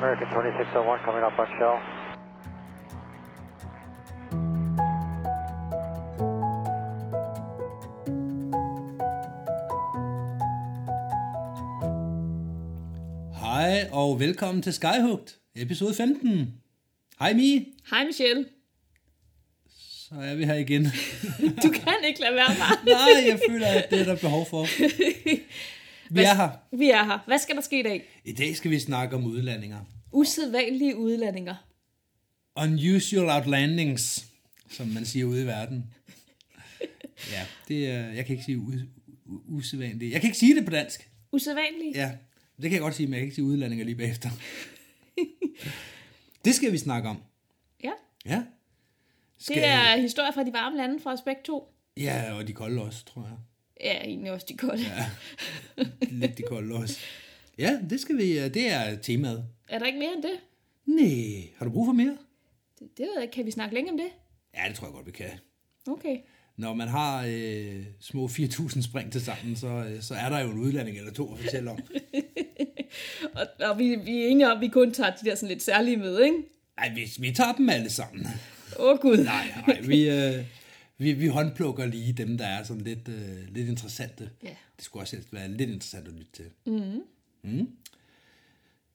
American 2601 coming up on shell. Hej og velkommen til Skyhugt, episode 15. Hej Mie, Hej Michelle. så er vi her igen. Du kan ikke lade være mig. Nej, jeg føler, at det er der behov for. Vi er her. Vi er her. Hvad skal der ske i dag? I dag skal vi snakke om udlandinger. Usædvanlige udlandinger. Unusual outlandings, som man siger ude i verden. Ja, det er, jeg kan ikke sige u, u, usædvanligt. Jeg kan ikke sige det på dansk. Usædvanlige? Ja, det kan jeg godt sige, men jeg kan ikke sige udlandinger lige bagefter. Det skal vi snakke om. ja. Ja. Det er historier fra de varme lande fra begge to. Ja, og de kolde også, tror jeg. Ja, egentlig også de kolde. Ja. Lidt de kolde også. Ja, det skal vi. øh, Det er temaet. Er der ikke mere end det? Nej, har du brug for mere? det? Det ved jeg ikke. Kan vi snakke længe om det? Ja, det tror jeg godt, vi kan. Okay. Når man har øh, små 4.000 spring til sammen, så, øh, så er der jo en udlanding eller to at fortælle om. Og, og vi, vi er enige om, at vi kun tager de der sådan lidt særlige med, ikke? Ej, vi, vi tager dem alle sammen. Åh oh, gud. Nej, nej, vi, øh, vi, vi håndplukker lige dem, der er sådan lidt, øh, lidt interessante. Ja. Det skulle også helst være lidt interessant at lytte til. Mm. Mm.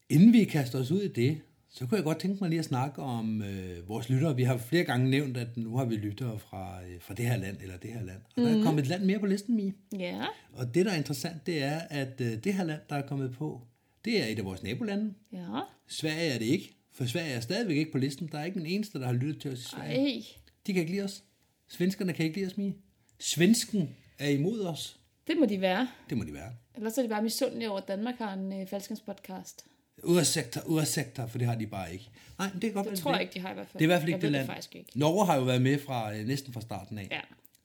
Inden vi kaster os ud i det, så kunne jeg godt tænke mig lige at snakke om øh, vores lyttere. Vi har flere gange nævnt, at nu har vi lyttere fra, øh, fra det her land eller det her land. Og der er kommet et land mere på listen, Mie. Ja. Og det, der er interessant, det er, at øh, det her land, der er kommet på, det er et af vores nabolande. Ja. Sverige er det ikke, for Sverige er stadigvæk ikke på listen. Der er ikke en eneste, der har lyttet til os i Sverige. Ej. De kan ikke lide os. Svenskerne kan ikke lide os, Mie. Svensken er imod os. Det må de være. Det må de være. Ellers er de bare misundelige over, at Danmark har en øh, falskenspodcast. Ursektor, ursektor, for det har de bare ikke. Nej, men det kan godt Det være, tror det. jeg ikke, de har i hvert fald. Det er i hvert fald Jeg ikke det ved land. faktisk ikke. Norge har jo været med fra øh, næsten fra starten af. Ja.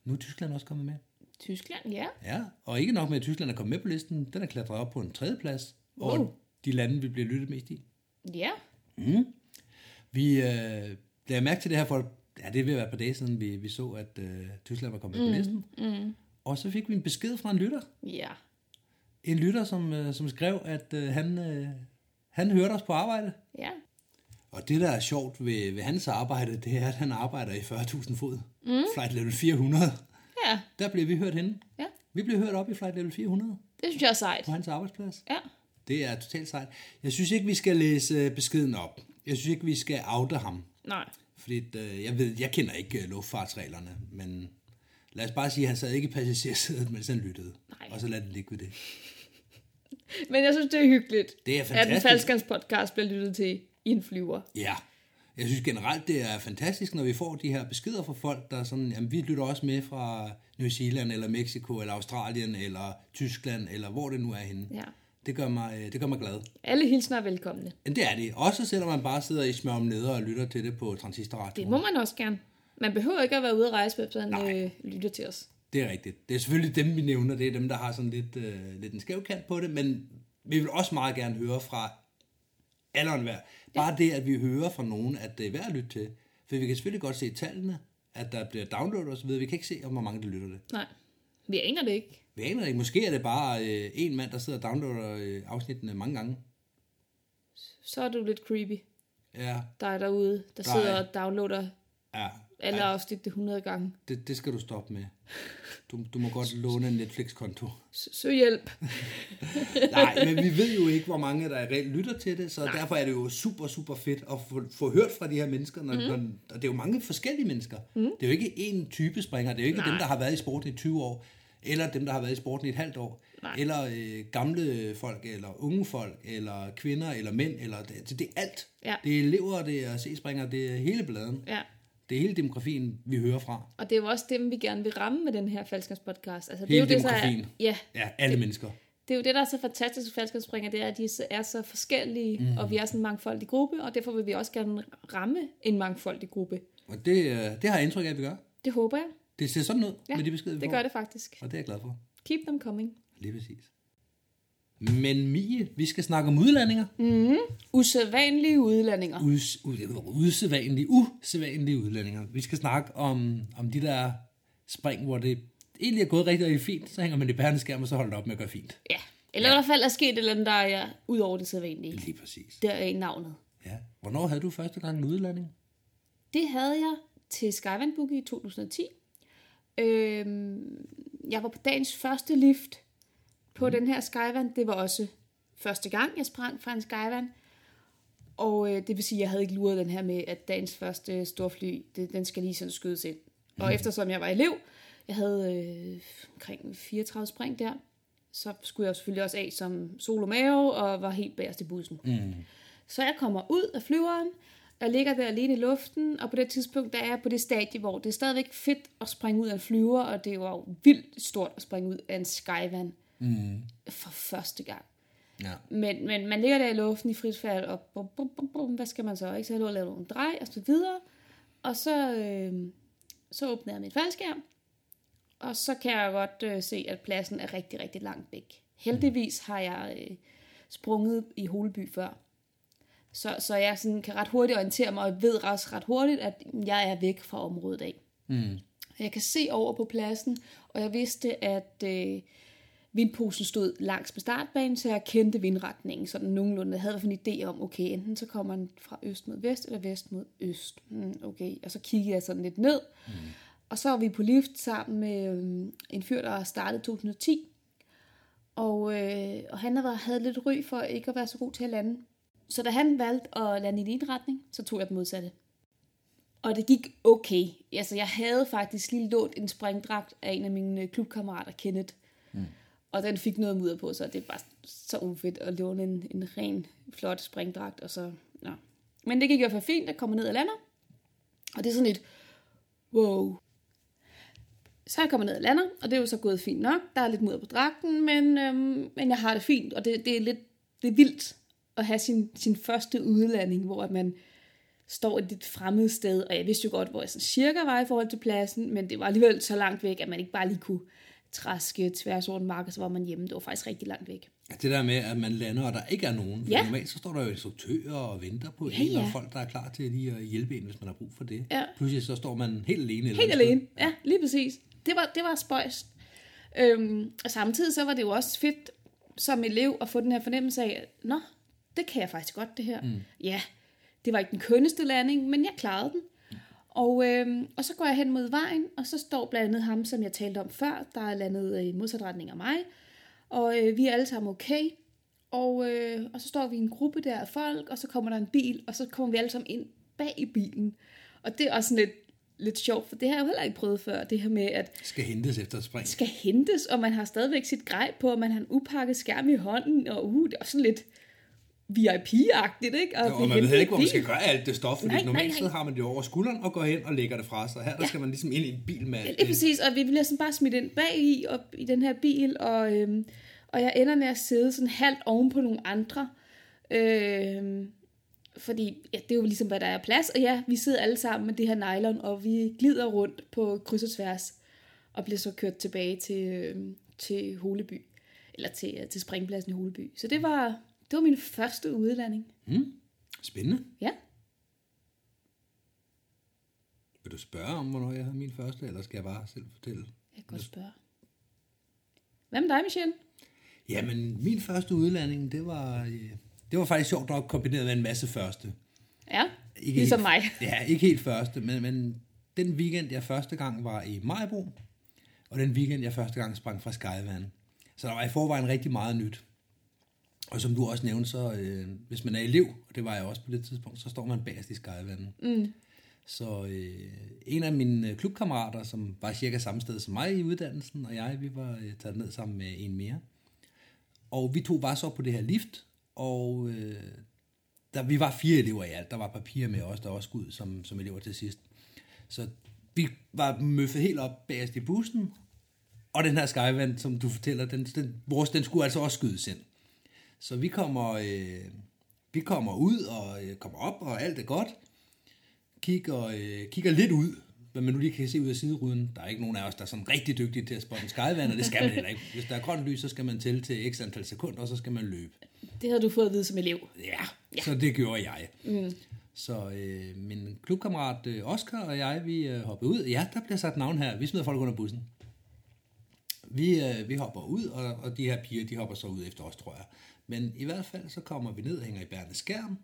Nu er Tyskland også kommet med. Tyskland, ja. Ja, og ikke nok med, at Tyskland er kommet med på listen. Den er klatret op på en tredje plads over Wow. de lande, vi bliver lyttet mest i. Ja. Vi øh, lagde mærke til det her for, ja, det er ved at være par dage siden, vi, vi så, at øh, Tyskland var kommet med på listen. Mm. Og så fik vi en besked fra en lytter. Ja. En lytter, som, øh, som skrev, at øh, han, øh, han hørte os på arbejde. Ja. Og det, der er sjovt ved, ved hans arbejde, det er, at han arbejder i 40.000 fod. Mm. Flight level 400. Ja. Der bliver vi hørt henne. Ja. Vi bliver hørt op i flight level 400 Det synes jeg er sejt. på hans arbejdsplads. Ja. Det er totalt sejt. Jeg synes ikke, vi skal læse øh, beskeden op. Jeg synes ikke, vi skal oute ham. Nej. Fordi øh, jeg ved, jeg kender ikke øh, luftfartsreglerne, men lad os bare sige, at han sad ikke i passagersædet, mens han lyttede. Nej. Og så lad det ligge ved det. Men jeg synes, det er hyggeligt, Det er at en fantastisk. falskans podcast bliver lyttet til i en flyver. Ja. Jeg synes generelt, det er fantastisk, når vi får de her beskeder fra folk, der er sådan, jamen vi lytter også med fra New Zealand, eller Mexico, eller Australien, eller Tyskland, eller hvor det nu er henne. Ja. Det gør mig, øh, det gør mig glad. Alle hilsner er velkomne. Men det er det. Også selvom man bare sidder i smør om neder og lytter til det på transistorradio. Det må man også gerne. Man behøver ikke at være ude at rejse, hvis man øh, lytter til os. Det er rigtigt. Det er selvfølgelig dem, vi nævner. Det er dem, der har sådan lidt, øh, lidt en skæv kant på det. Men vi vil også meget gerne høre fra alle og enhver. Bare det, at vi hører fra nogen, at det er værd at lytte til. For vi kan selvfølgelig godt se tallene, at der bliver downloadet osv. Vi kan ikke se, om hvor mange der lytter det. Nej, vi aner det ikke. Vi aner ikke. Måske er det bare øh, en mand, der sidder og downloader øh, afsnittene mange gange. Så er du lidt creepy. Ja, Der er derude, der Der sidder er- og downloader ja. alle ja afsnit det 100 gange. det, det skal du stoppe med. Du, du må godt låne en Netflix-konto. Søg hjælp. Nej, men vi ved jo ikke, hvor mange der reelt lytter til det, så Nej. derfor er det jo super, super fedt at få, få hørt fra de her mennesker. Når, mm. når, og det er jo mange forskellige mennesker. Mm. Det er jo ikke én type springer. Det er jo ikke Nej. dem, der har været i sporten i 20 år, eller dem, der har været i sporten i et halvt år, Nej. eller øh, gamle folk, eller unge folk, eller kvinder, eller mænd. Eller, det, det er alt. Ja. Det er elever, det er C-springer, det er hele bladen. Ja. Det er hele demografien, vi hører fra. Og det er jo også dem, vi gerne vil ramme med den her podcast. Altså, det Hele er jo det, der er, demografien. ja, Ja, alle det. mennesker. det er jo det, der er så fantastisk ved falskenspringer, det er, at de så- er så forskellige, mm. og vi er sådan en mangfoldig gruppe, og derfor vil vi også gerne ramme en mangfoldig gruppe. Og det, øh, det har jeg indtryk af, at vi gør. Det håber jeg. Det ser sådan ud Ja, med de beskeder, vi det får. gør det faktisk. Og det er jeg glad for. Keep them coming. Lige præcis. Men Mie, vi skal snakke om udlandinger. Mm. Usædvanlige udlandinger. Us, u, usædvanlige, usædvanlige udlandinger. Vi skal snakke om, om de der spring, hvor det egentlig er gået rigtig, rigtig fint, så hænger man i bærende skærm, og så holder det op med at gøre fint. Ja, Eller ja. i hvert fald er sket et eller andet, der er ud over det sædvanlige. Lige præcis. Der er navnet. Ja. Hvornår havde du første gang en udlanding? Det havde jeg til Skyvand Boogie i 2010. Øhm, jeg var på dagens første lift på mm. den her Skyvand. Det var også første gang, jeg sprang fra en Skyvand. Og øh, det vil sige, at jeg havde ikke luret den her med, at dagens første storfly, det, den skal lige sådan skydes ind. Mm. Og eftersom jeg var elev, jeg havde øh, omkring 34 spring der, så skulle jeg selvfølgelig også af som solo mave, og var helt bagerst i bussen. Mm. Så jeg kommer ud af flyveren, jeg ligger der alene i luften, og på det tidspunkt, der er jeg på det stadie, hvor det er stadigvæk fedt at springe ud af en flyver, og det var jo vildt stort at springe ud af en skyvan Mm. for første gang. Ja. Men, men man ligger der i luften i frit fald, og bum, bum, bum, bum, hvad skal man så? Ikke? Så jeg lå og lavede nogle drej, og så videre. Og så, øh, så åbner jeg mit faldskærm, og så kan jeg godt øh, se, at pladsen er rigtig, rigtig langt væk. Heldigvis har jeg øh, sprunget i Holeby før. Så, så jeg sådan kan ret hurtigt orientere mig, og ved også ret hurtigt, at jeg er væk fra området af. Mm. Jeg kan se over på pladsen, og jeg vidste, at øh, vindposen stod langs med startbanen, så jeg kendte vindretningen sådan nogenlunde. Jeg havde i en idé om, okay, enten så kommer den fra øst mod vest, eller vest mod øst. Mm, okay, og så kiggede jeg sådan lidt ned. Mm. Og så var vi på lift sammen med øh, en fyr, der startede 2010. Og, øh, og han havde, havde lidt ry for ikke at være så god til at lande. Så da han valgte at lande i din retning, så tog jeg den modsatte. Og det gik okay. Altså, jeg havde faktisk lige lånt en springdragt af en af mine klubkammerater, Kenneth. Mm. Og den fik noget mudder på, så det er bare så ufedt at låne en, en ren, flot springdragt. Og så, nå. Men det gik i hvert fald fint, at komme ned og lander. Og det er sådan et, wow. Så jeg kommet ned og lander, og det er jo så gået fint nok. Der er lidt mudder på dragten, men, øhm, men jeg har det fint, og det, det er lidt det er vildt at have sin, sin første udlanding, hvor at man står et lidt fremmed sted, og jeg vidste jo godt, hvor jeg sådan cirka var i forhold til pladsen, men det var alligevel så langt væk, at man ikke bare lige kunne træske tværs over en mark, og så var man hjemme. Det var faktisk rigtig langt væk. Det der med, at man lander, og der ikke er nogen. For Ja. normalt så står der jo instruktører og venter på Ja, en, og ja. folk, der er klar til lige at hjælpe en, hvis man har brug for det. Ja. Pludselig så står man helt alene. eller Helt sted. alene. Ja, lige præcis. Det var, det var spøjst. Øhm, og samtidig så var det jo også fedt som elev at få den her fornemmelse af, nå, det kan jeg faktisk godt det her. Mm. Ja, det var ikke den kønneste landing, men jeg klarede den. Og, øhm, og så går jeg hen mod vejen, og så står blandt andet ham, som jeg talte om før, der er landet i modsat retning af mig. Og øh, vi er alle sammen okay. Og, øh, og så står vi i en gruppe der af folk, og så kommer der en bil, og så kommer vi alle sammen ind bag i bilen. Og det er også sådan lidt, lidt sjovt, for det har jeg jo heller ikke prøvet før, det her med, at Skal hentes efter spring. skal hentes, og man har stadigvæk sit grej på, og man har en upakket skærm i hånden, og uh, det er også sådan lidt VIP-agtigt, ikke? Jo, og man ved ikke, hvor man skal gøre alt det stof, fordi Nej, nej, normalt nej. så har man det over skulderen og går hen og lægger det fra sig. Her der Ja. skal man ligesom ind i en bil med alt det. præcis, og vi bliver sådan bare smidt ind bag i, og, i den her bil, og, øhm, og jeg ender med at sidde sådan halvt oven på nogle andre. Øhm, fordi ja, det er jo ligesom, hvad der er plads. Og ja, vi sidder alle sammen med det her nylon, og vi glider rundt på kryds og tværs, og bliver så kørt tilbage til, øhm, til Holeby. Eller til, øh, til springpladsen i Holeby. Så det var, det var min første udlanding. Spændende. Ja. Vil du spørge om, hvornår jeg havde min første, eller skal jeg bare selv fortælle? Jeg kan godt spørge. Hvad med dig, Michelle? Jamen, min første udlanding, det var, øh, det var faktisk sjovt nok kombineret med en masse første. Ja, Ikke ligesom helt, mig. Ja, ikke helt første, men, men den weekend, jeg første gang var i Majbo, og den weekend, jeg første gang sprang fra Skyvan. Så der var i forvejen rigtig meget nyt. Og som du også nævnte, så øh, hvis man er elev, og det var jeg også på det tidspunkt, så står man bagerst i Skyvan. Mm. Så øh, en af mine øh, klubkammerater, som var cirka samme sted som mig i uddannelsen, og jeg, vi var øh, taget ned sammen med en mere. Og vi to var så på det her lift, og øh, der, vi var fire elever i alt. Der var papirer med os, der også skulle ud som, som elever til sidst. Så vi var møffet helt op bagerst i bussen, og den her Skyvan, som du fortæller, den, den, vores, den skulle altså også skydes ind. Så vi kommer, øh, vi kommer ud og øh, kommer op, og alt er godt. Kigger, øh, kigger lidt ud, hvad man nu lige kan se ud af sideruden. Der er ikke nogen af os, der er sådan rigtig dygtige til at spotte en Skyvan, og det skal man heller ikke. Hvis der er grønt lys, så skal man tælle til x antal sekunder, og så skal man løbe. Det havde du fået at vide som elev. Ja, ja. så det gjorde jeg. Mm. Så øh, min klubkammerat øh, Oscar og jeg, vi øh, hoppede ud. Ja, der bliver sat navn her. Vi smider folk under bussen. Vi, øh, vi hopper ud, og, og de her piger, de hopper så ud efter os, tror jeg. Men i hvert fald, så kommer vi ned og hænger i bærende skærm,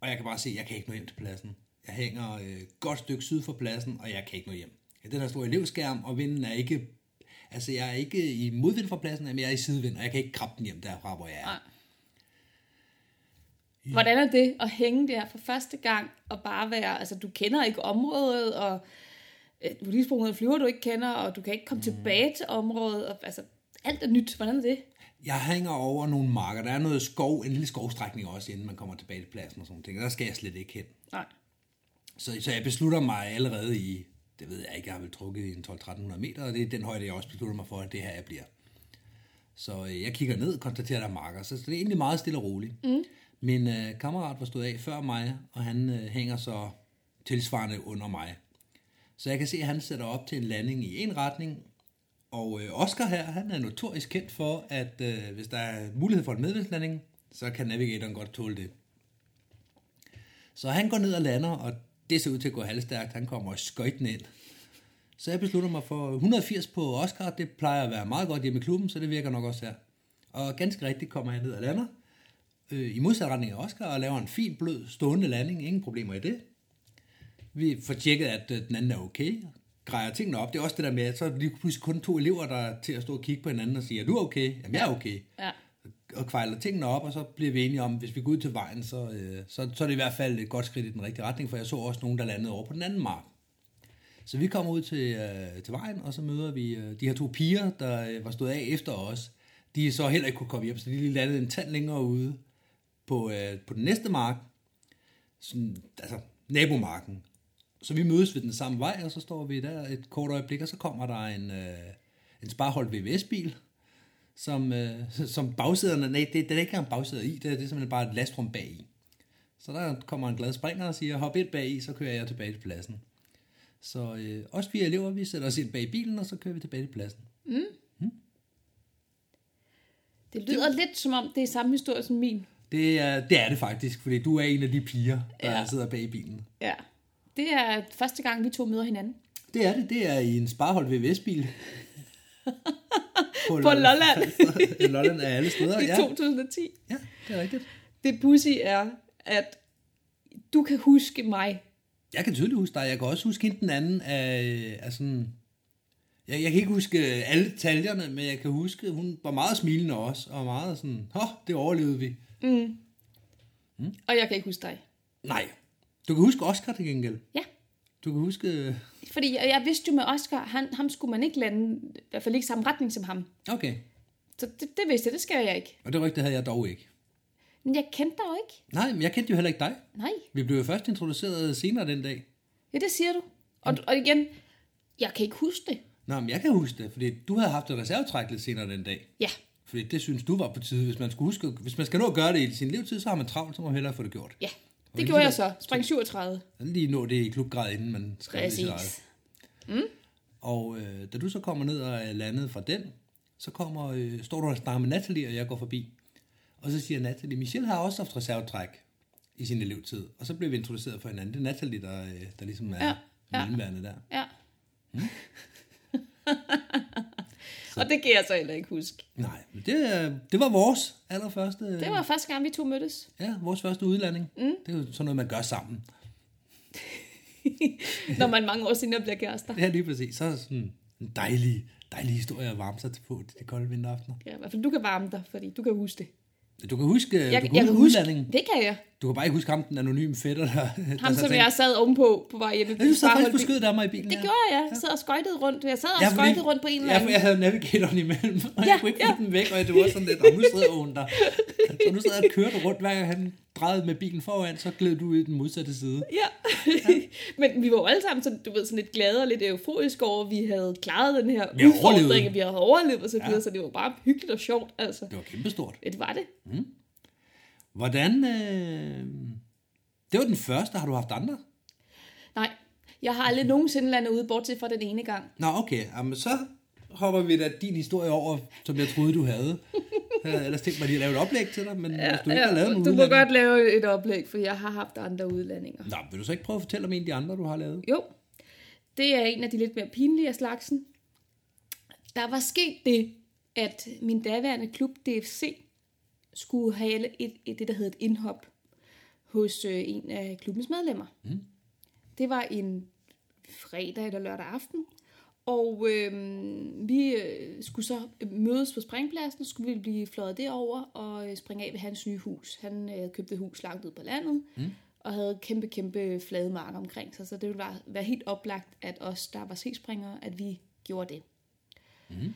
og jeg kan bare se, at jeg kan ikke nå hjem til pladsen. Jeg hænger øh, godt stykke syd for pladsen, og jeg kan ikke nå hjem. Ja, den her store elevskærm, og vinden er ikke... Altså, jeg er ikke i modvind fra pladsen, men jeg er i sidevind, og jeg kan ikke krabbe den hjem derfra, hvor jeg er. Nej. Hvordan er det at hænge der for første gang, og bare være, altså du kender ikke området, og øh, du lige sprunget en flyver, du ikke kender, og du kan ikke komme mm. tilbage til området, og altså alt er nyt. Hvordan er det? Jeg hænger over nogle marker. Der er noget skov, en lille skovstrækning også, inden man kommer tilbage til pladsen og sådan noget. Der skal jeg slet ikke hen. Nej. Så, så jeg beslutter mig allerede i, det ved jeg ikke, jeg har vel trukket i en 12-1300 meter, og det er den højde, jeg også beslutter mig for, at det her jeg bliver. Så øh, jeg kigger ned og konstaterer, at der er marker, så, så det er egentlig meget stille og roligt. Mm. Min øh, kammerat var stået af før mig, og han øh, hænger så tilsvarende under mig. Så jeg kan se, at han sætter op til en landing i en retning, og øh, Oscar her, han er notorisk kendt for, at øh, hvis der er mulighed for en medvindslanding, så kan navigatoren godt tåle det. Så han går ned og lander, og det ser ud til at gå halvstærkt. Han kommer skøjten ind. Så jeg beslutter mig for 180 på Oscar. Det plejer at være meget godt hjemme i klubben, så det virker nok også her. Og ganske rigtigt kommer jeg ned og lander. Øh, I modsat retning af Oscar og laver en fin, blød, stående landing. Ingen problemer i det. Vi får tjekket, at øh, den anden er okay. Grejer tingene op. Det er også det der med, at så er lige pludselig kun to elever, der er til at stå og kigge på hinanden og sige, er du okay? Jamen, jeg er okay. Ja. Og kvejler tingene op, og så bliver vi enige om, hvis vi går ud til vejen, så, øh, så, så er det i hvert fald et godt skridt i den rigtige retning, for jeg så også nogen, der landede over på den anden mark. Så vi kommer ud til, øh, til vejen, og så møder vi øh, de her to piger, der øh, var stået af efter os. De så heller ikke kunne komme hjem, så de lige landede en tand længere ude på, øh, på den næste mark, sådan, altså nabomarken. Så vi mødes ved den samme vej, og så står vi der et kort øjeblik, og så kommer der en, øh, en sparholdt VVS-bil, som, øh, som bagsæderne, nej, det, det er ikke engang bagsæder i, det er, det er simpelthen bare et lastrum bag i. Så der kommer en glad springer og siger, hop ind bag i, så kører jeg tilbage til pladsen. Så øh, os fire elever, vi sætter os ind bag bilen, og så kører vi tilbage til pladsen. Det lyder det... lidt som om, det er samme historie som min. Det er, det er det faktisk, fordi du er en af de piger, der Ja. sidder bag i bilen. Ja. Det er første gang, vi to møder hinanden. Det er det. Det er i en sparholdt VVS-bil. På, Lolland. Lolland er alle steder, I ja. 2010. Ja, det er rigtigt. Det pussy er, at du kan huske mig. Jeg kan tydeligt huske dig. Jeg kan også huske hende den anden af, af sådan... Jeg, jeg kan ikke huske alle detaljerne, men jeg kan huske, hun var meget smilende også, og meget sådan, Hå, det overlevede vi. Og jeg kan ikke huske dig. Nej. Du kan huske Oscar til gengæld. Ja. Du kan huske... Fordi jeg, vidste jo med Oscar, han, ham skulle man ikke lande, i hvert fald ikke samme retning som ham. Okay. Så det, det vidste jeg, det skal jeg ikke. Og det rygte havde jeg dog ikke. Men jeg kendte dig jo ikke. Nej, men jeg kendte jo heller ikke dig. Nej. Vi blev jo først introduceret senere den dag. Ja, det siger du. Og, og igen, jeg kan ikke huske det. Nå, men jeg kan huske det, fordi du havde haft et reservetræk lidt senere den dag. Ja. Fordi det synes du var på tide. Hvis man, skulle huske, hvis man skal nå at gøre det i sin levetid, så har man travlt, så må man hellere få det gjort. Ja, det gjorde jeg så. Spring 37. Så lige nå det i klubgrad, inden man eget. Præcis. Og øh, da du så kommer ned og er landet fra den, så kommer, øh, står du og snakker med Natalie, og jeg går forbi. Og så siger Natalie, Michelle har også haft reservetræk i sin elevtid. Og så blev vi introduceret for hinanden. Det er Natalie, der, øh, der ligesom er Ja, ja, mellemværende der. Ja. og det kan jeg så heller ikke huske. Nej, men det, øh, det var vores allerførste... Det var første gang, vi to mødtes. Ja, vores første udlanding. Mm. Det er jo sådan noget, man gør sammen. Når man mange år senere bliver kærester. Ja, lige præcis. Så er sådan en dejlig, dejlig historie at varme sig til på de kolde vinteraftener. Ja, i hvert fald du kan varme dig, fordi du kan huske det. Du kan huske, Jeg, du kan jeg huske kan huske, det kan jeg. Du kan bare ikke huske ham, den anonyme fætter, der... Ham, som jeg sad ovenpå på vej hjem. i Ja, du sad faktisk på skødet af mig i bilen. Det ja. gjorde jeg. Jeg sad og skøjtede rundt. Jeg sad og Ja, skøjtede rundt på en eller Ja, anden. jeg havde navigatoren imellem, og Ja, jeg kunne ikke ja. få den væk, og det var sådan lidt, og nu sidder hun der. Så nu sad jeg og kørte rundt, hver gang han drejede med bilen foran, så gled du ud i den modsatte side. Ja, men vi var jo alle sammen sådan, du ved, sådan lidt glade og lidt euforiske over, at vi havde klaret den her Vi udfordring, vi havde overlevet og så videre, Ja. så det var bare hyggeligt og sjovt, altså. Det var kæmpestort. Ja, det var det. Hvordan... Øh... Det var den første, har du haft andre? Nej, jeg har aldrig nogensinde landet ude, bortset fra den ene gang. Nå, okay. Jamen, så hopper vi da din historie over, som jeg troede, du havde. Jeg havde ellers tænkt mig lige at lave et oplæg til dig, men ja, hvis du ikke har lavet du må udlanding- godt lave et oplæg, for jeg har haft andre udlandinger. Nå, vil du så ikke prøve at fortælle om en af de andre, du har lavet? Jo, det er en af de lidt mere pinlige af slagsen. Der var sket det, at min daværende klub DFC skulle have et, et, det, der hedder et indhop hos øh, en af klubbens medlemmer. Mm. Det var en fredag eller lørdag aften, og øh, vi øh, skulle så mødes på springpladsen, skulle vi blive fløjet derover og øh, springe af ved hans nye hus. Han øh, købte et hus langt ud på landet, mm. og havde kæmpe, kæmpe flade marker omkring sig, så det ville være, være helt oplagt, at os, der var C-springere, at vi gjorde det. Mm.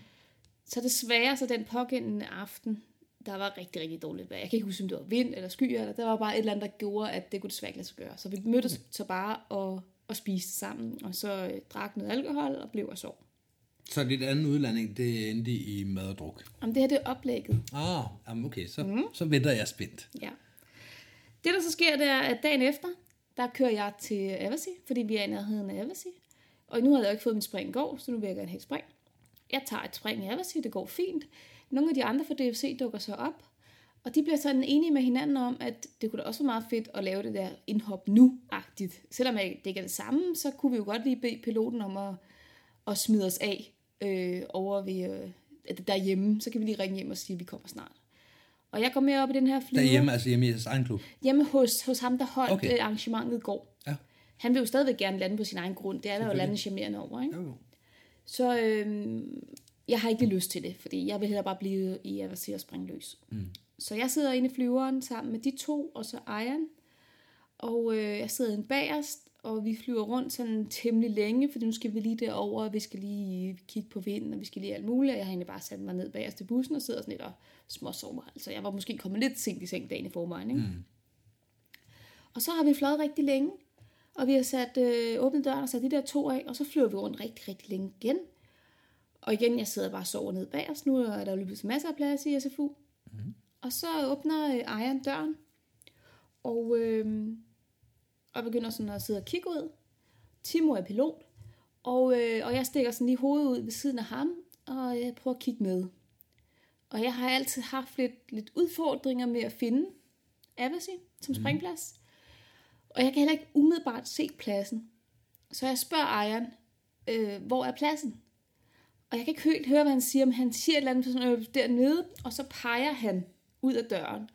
Så desværre, så den pågældende aften, der var rigtig, rigtig dårligt vejr. Jeg kan ikke huske, om det var vind eller skyer, eller der var bare et eller andet, der gjorde, at det kunne desværre ikke lade sig gøre. Så vi mødtes okay. så bare og, og spiste sammen, og så øh, drak noget alkohol og blev og sov. Så dit anden udlanding, det endte i mad og druk? Om det her, det er oplægget. Ah, jamen okay, så, mm. så venter jeg spændt. Ja. Det, der så sker, det er, at dagen efter, der kører jeg til Avasi, fordi vi er i nærheden af Avasi. Og nu har jeg ikke fået min spring i går, så nu vil jeg gerne have et spring. Jeg tager et spring i Avasi, det går fint. Nogle af de andre fra DFC dukker så op, og de bliver sådan enige med hinanden om, at det kunne da også være meget fedt at lave det der indhop nu-agtigt. Selvom det ikke er det samme, så kunne vi jo godt lige bede piloten om at, at smide os af øh, over ved, øh, derhjemme. Så kan vi lige ringe hjem og sige, at vi kommer snart. Og jeg går med op i den her flyver. Derhjemme, altså hjemme i jeres egen klub? Hjemme hos, hos ham, der holdt okay. Øh, arrangementet i går. Ja. Han vil jo stadigvæk gerne lande på sin egen grund. Det er der jo landet charmerende over, ikke? Jo, jo. Så øh, jeg har ikke lyst til det, fordi jeg vil hellere bare blive i Avasi og springe løs. Mm. Så jeg sidder inde i flyveren sammen med de to, og så Ejern. Og øh, jeg sidder inde bagerst, og vi flyver rundt sådan temmelig længe, fordi nu skal vi lige derover, og vi skal lige kigge på vinden, og vi skal lige alt muligt. Og jeg har egentlig bare sat mig ned bagerst til bussen og sidder sådan lidt og småsover. Altså jeg var måske kommet lidt sent i seng dagen i forvejen, ikke? Mm. Og så har vi fløjet rigtig længe, og vi har sat øh, åbnet døren og sat de der to af, og så flyver vi rundt rigtig, rigtig længe igen. Og igen, jeg sidder bare og sover ned bag os. Nu er der jo lige masser af plads i SFU. Mm. Og så åbner øh, ejeren døren, og, øh, og begynder sådan at sidde og kigge ud. Timo er pilot, og, øh, og jeg stikker sådan lige hovedet ud ved siden af ham, og jeg prøver at kigge med. Og jeg har altid haft lidt, lidt udfordringer med at finde Avasi som springplads. Mm. Og jeg kan heller ikke umiddelbart se pladsen. Så jeg spørger ejeren, øh, hvor er pladsen? Og jeg kan ikke helt høre, hvad han siger, men han siger et eller andet sådan, øh, dernede, og så peger han ud af døren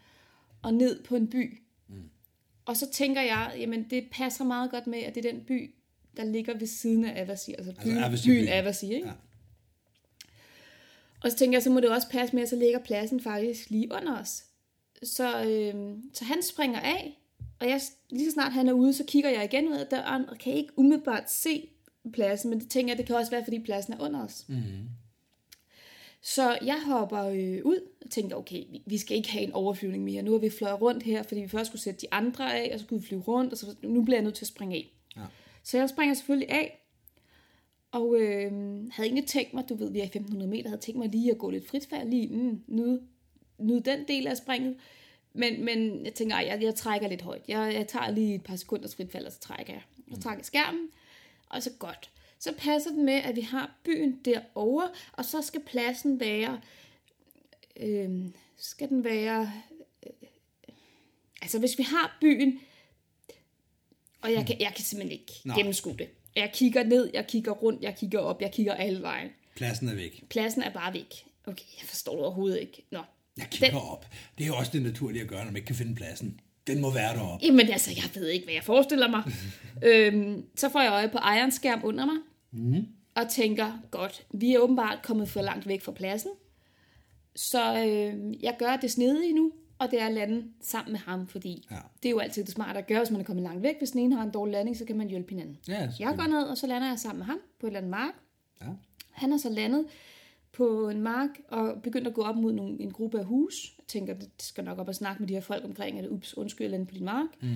og ned på en by. Mm. Og så tænker jeg, jamen det passer meget godt med, at det er den by, der ligger ved siden af Avasi, altså byen, altså Avasi, byen Avasi, ikke? Ja. Og så tænker jeg, så må det også passe med, at så ligger pladsen faktisk lige under os. Så, øh, så han springer af, og jeg, lige så snart han er ude, så kigger jeg igen ud af døren, og kan ikke umiddelbart se pladsen, men det tænker jeg, det kan også være, fordi pladsen er under os. Mm. Så jeg hopper øh, ud og tænker, okay, vi, vi skal ikke have en overflyvning mere. Nu har vi fløjet rundt her, fordi vi først skulle sætte de andre af, og så skulle vi flyve rundt, og så nu bliver jeg nødt til at springe af. Ja. Så jeg springer selvfølgelig af, og øh, havde egentlig tænkt mig, du ved, vi er 1500 meter, havde tænkt mig lige at gå lidt frit færd, lige mm, nyde, nyde den del af springet. Men, men jeg tænker, jeg, jeg trækker lidt højt. Jeg, jeg tager lige et par sekunder fritfald, og så trækker jeg. Jeg trækker skærmen, og så godt. Så passer det med, at vi har byen derovre, og så skal pladsen være, øh, skal den være, øh, altså hvis vi har byen, og jeg kan, jeg kan simpelthen ikke Nej. gennemskue det. Jeg kigger ned, jeg kigger rundt, jeg kigger op, jeg kigger alle vejen. Pladsen er væk. Pladsen er bare væk. Okay, jeg forstår det overhovedet ikke. Nå. Jeg kigger den... op. Det er jo også det naturlige at gøre, når man ikke kan finde pladsen. Den må være deroppe. Jamen altså, jeg ved ikke, hvad jeg forestiller mig. øhm, så får jeg øje på ejerens skærm under mig, mm. og tænker, godt, vi er åbenbart kommet for langt væk fra pladsen, så øh, jeg gør det snedige nu, og det er at lande sammen med ham, fordi ja. det er jo altid det smarte at gøre, hvis man er kommet langt væk. Hvis den ene har en dårlig landing, så kan man hjælpe hinanden. Ja, jeg går ned, og så lander jeg sammen med ham på et eller andet mark. Ja. Han har så landet på en mark og begyndt at gå op mod nogle, en gruppe af hus. Jeg tænker, det skal nok op og snakke med de her folk omkring, at ups, undskyld, jeg lander på din mark. Mm.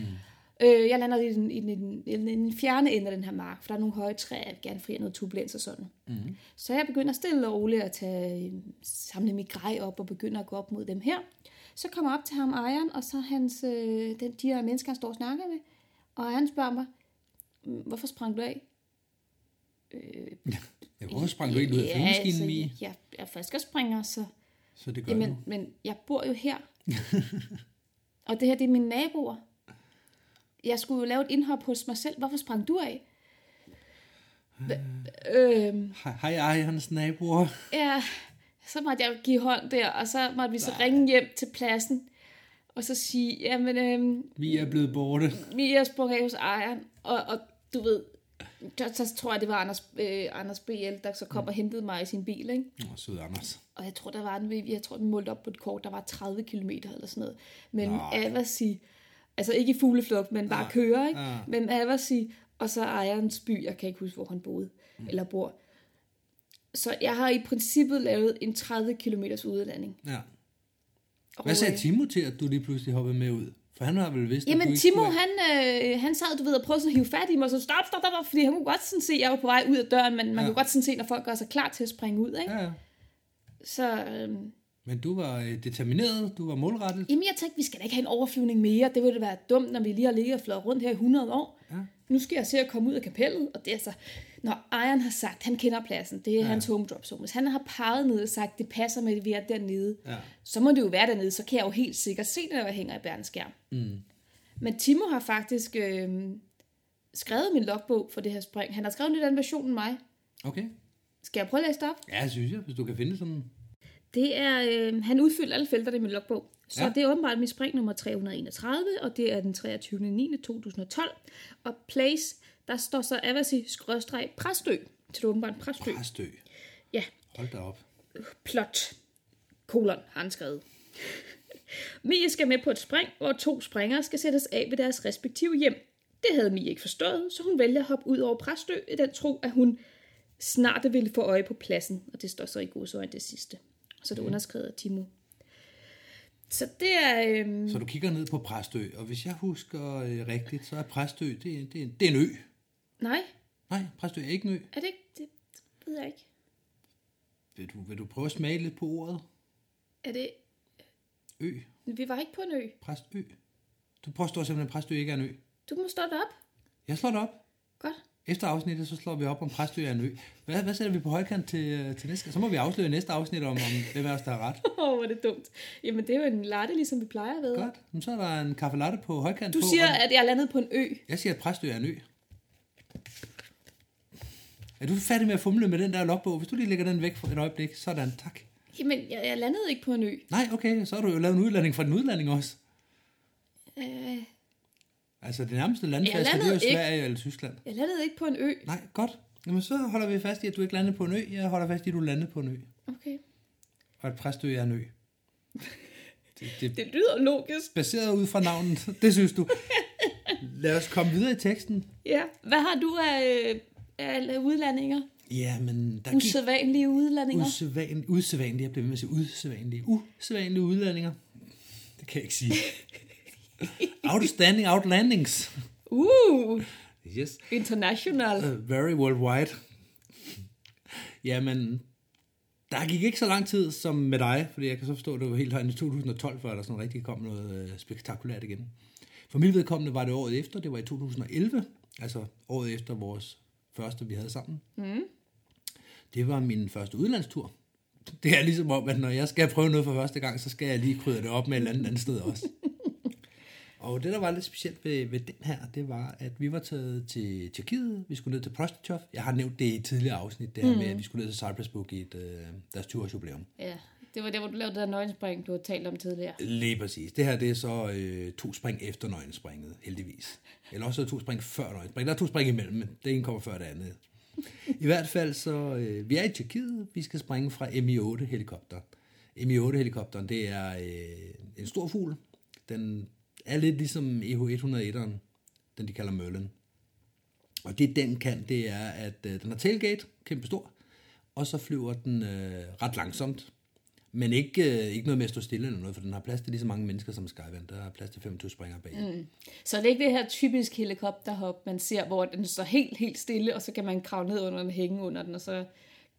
Øh, jeg lander i den, i, den, i den fjerne ende af den her mark, for der er nogle høje træer, jeg vil gerne fri noget turbulens og sådan. Mm. Så jeg begynder stille og roligt at tage, samle mit grej op og begynder at gå op mod dem her. Så kommer jeg op til ham, ejeren, og så hans, øh, den, de her mennesker, han står og snakker med. Og han spørger mig, hvorfor sprang du af? Øh, ja, hvorfor sprang du ikke ud af flyvemaskinen, Mie? Ja, jeg er frisk så... Så det gør jamen, du. Men jeg bor jo her. og det her, det er mine naboer. Jeg skulle jo lave et indhop hos mig selv. Hvorfor sprang du af? Øhm, Hej, hej, hej, hans naboer. ja, så måtte jeg give hånd der, og så måtte vi så ringe hjem til pladsen, og så sige, jamen, øhm, Vi er blevet borte. vi er sprunget af hos ejeren, og, og du ved, så, tror jeg, det var Anders, øh, Anders BL, der så kom og hentede mig i sin bil, ikke? Åh, sød Anders. Og jeg tror, der var en, jeg tror, den målte op på et kort, der var 30 km eller sådan noget. Men. Avasi, altså ikke i fugleflugt, men bare køre, ikke? Ja. Men Avasi, og så ejerens by, jeg kan ikke huske, hvor han boede, mm. eller bor. Så jeg har i princippet lavet en 30 km udlanding. Ja. Hvad sagde Timo til, at du lige pludselig hoppede med ud? For han har vel vidst, at Jamen, ikke Timo, skulle... han, øh, han sad, du ved, og prøvede sådan at hive fat i mig, og så stop, stop, stop, fordi han kunne godt sådan se, at jeg var på vej ud af døren, men man Ja. kunne godt sådan se, når folk gør sig klar til at springe ud, ikke? Ja, ja. Så, øh, Men du var øh, determineret, du var målrettet. Jamen, jeg tænkte, vi skal da ikke have en overflyvning mere. Det ville da være dumt, når vi lige har ligget og flået rundt her i 100 år. Ja. Nu skal jeg se at komme ud af kapellet, og det er så... Når ejeren har sagt, han kender pladsen, det er ja. hans home drop zone. Hvis han har peget ned og sagt, det passer med, at vi er dernede, Ja. så må det jo være dernede, så kan jeg jo helt sikkert se det, når jeg hænger i bærnskærm. Mm. Men Timo har faktisk øh, skrevet min logbog for det her spring. Han har skrevet en lidt anden version end mig. Okay. Skal jeg prøve at læse det op? Ja, synes jeg, hvis du kan finde sådan... Det er, øh, han udfyldte alle felterne i min logbog. Så Ja. det er åbenbart mit spring nummer 331, og det er den 23. 9. 2012. Og place, der står så Avasi skråstreg Præstø. Så det er åbenbart Præstø. Præstø. Ja, Hold da op. plot. Kolon har han skrevet. Mie skal med på et spring, hvor to springere skal sættes af ved deres respektive hjem. Det havde Mie ikke forstået, så hun vælger at hoppe ud over Præstø i den tro, at hun snart ville få øje på pladsen. Og det står så i godsøjne det sidste. Så det er underskrevet af Timo. Så det er... Øhm, Så du kigger ned på Præstø, og hvis jeg husker øh, rigtigt, så er Præstø, det, det, det er en ø. nej, Nej, Præstø er ikke en ø. er det ikke? Det ved jeg ikke. Vil du, vil du prøve at smage lidt på ordet? Er det... Ø. Vi var ikke på en ø. Præstø. Du påstår simpelthen, at Præstø ikke er en ø. Du må stå det op. Jeg slår det op. Godt. Efter afsnittet, så slår vi op om Præstø er en ø. Hvad, hvad sætter vi på højkant til, øh, til næste? Så må vi afsløre næste afsnit om, om hvem af os, der har ret. Åh, oh, hvor er det dumt. Jamen, det er jo en latte, ligesom vi plejer at være. Godt. Men så er der en kaffe latte på højkant Du på. siger, og- at jeg er landet på en ø. Jeg siger, at Præstø er en ø. Er du færdig med at fumle med den der logbog? Hvis du lige lægger den væk for et øjeblik, sådan, tak. Jamen, jeg, jeg landede ikke på en ø. Nej, okay, så har du jo lavet en udlanding fra den udlanding også. Øh, Altså det nærmeste landfast, Jeg det er jo landede ikke. Sverige eller Tyskland. jeg landede ikke på en ø. Nej, godt. Jamen så holder vi fast i, at du ikke landede på en ø. Jeg holder fast i, at du landede på en ø. Okay. Og at Præstø er en ø. Det, det, Det lyder logisk. baseret ud fra navnet, det synes du. Lad os komme videre i teksten. Ja. Hvad har du af, øh, af udlandinger? Ja, men der gik Usædvanlige udlandinger? usædvan, usædvanlige, jeg bliver ved med at sige usædvanlige, usædvanlige udlandinger. Det kan jeg ikke sige. Outstanding outlandings. Uh, Yes. international. Uh, very worldwide. Jamen, der gik ikke så lang tid som med dig, fordi jeg kan så forstå, at det var helt herinde i 2012, før der sådan rigtig kom noget øh, spektakulært igen. For mit vedkommende var det året efter, det var i 2011, altså året efter vores første, vi havde sammen. Mm. Det var min første udlandstur. Det er ligesom om, at når jeg skal prøve noget for første gang, så skal jeg lige krydre det op med et eller andet, andet sted også. Og det, der var lidt specielt ved, ved den her, det var, at vi var taget til Tjekkiet. Vi skulle ned til Prostachov. Jeg har nævnt det i et tidligere afsnit, det her mm. med, at vi skulle ned til Cypress Book i et, øh, deres 20-års jubilæum. Ja, det var der, hvor du lavede det der nøgenspring, du har talt om tidligere. Lige præcis. Det her, det er så øh, to spring efter nøgenspringet, heldigvis. Eller også to spring før nøgenspringet. Der er to spring imellem, men det ene kommer før det andet. I hvert fald så, øh, vi er i Tjekkiet. Vi skal springe fra Mi-8 helikopter. Mi-8 helikopteren, det er øh, en stor fugl. Den er lidt ligesom EH101'eren, den de kalder Merlin. Og det den kan, det er, at øh, den har tailgate, kæmpe stor, og så flyver den øh, ret langsomt. Men ikke, øh, ikke noget med at stå stille eller noget, for den har plads til lige så mange mennesker som Skyvan. Der er plads til 25 springer bag. Mm. Så det er ikke det her typisk helikopterhop, man ser, hvor den står helt, helt stille, og så kan man kravle ned under den, hænge under den, og så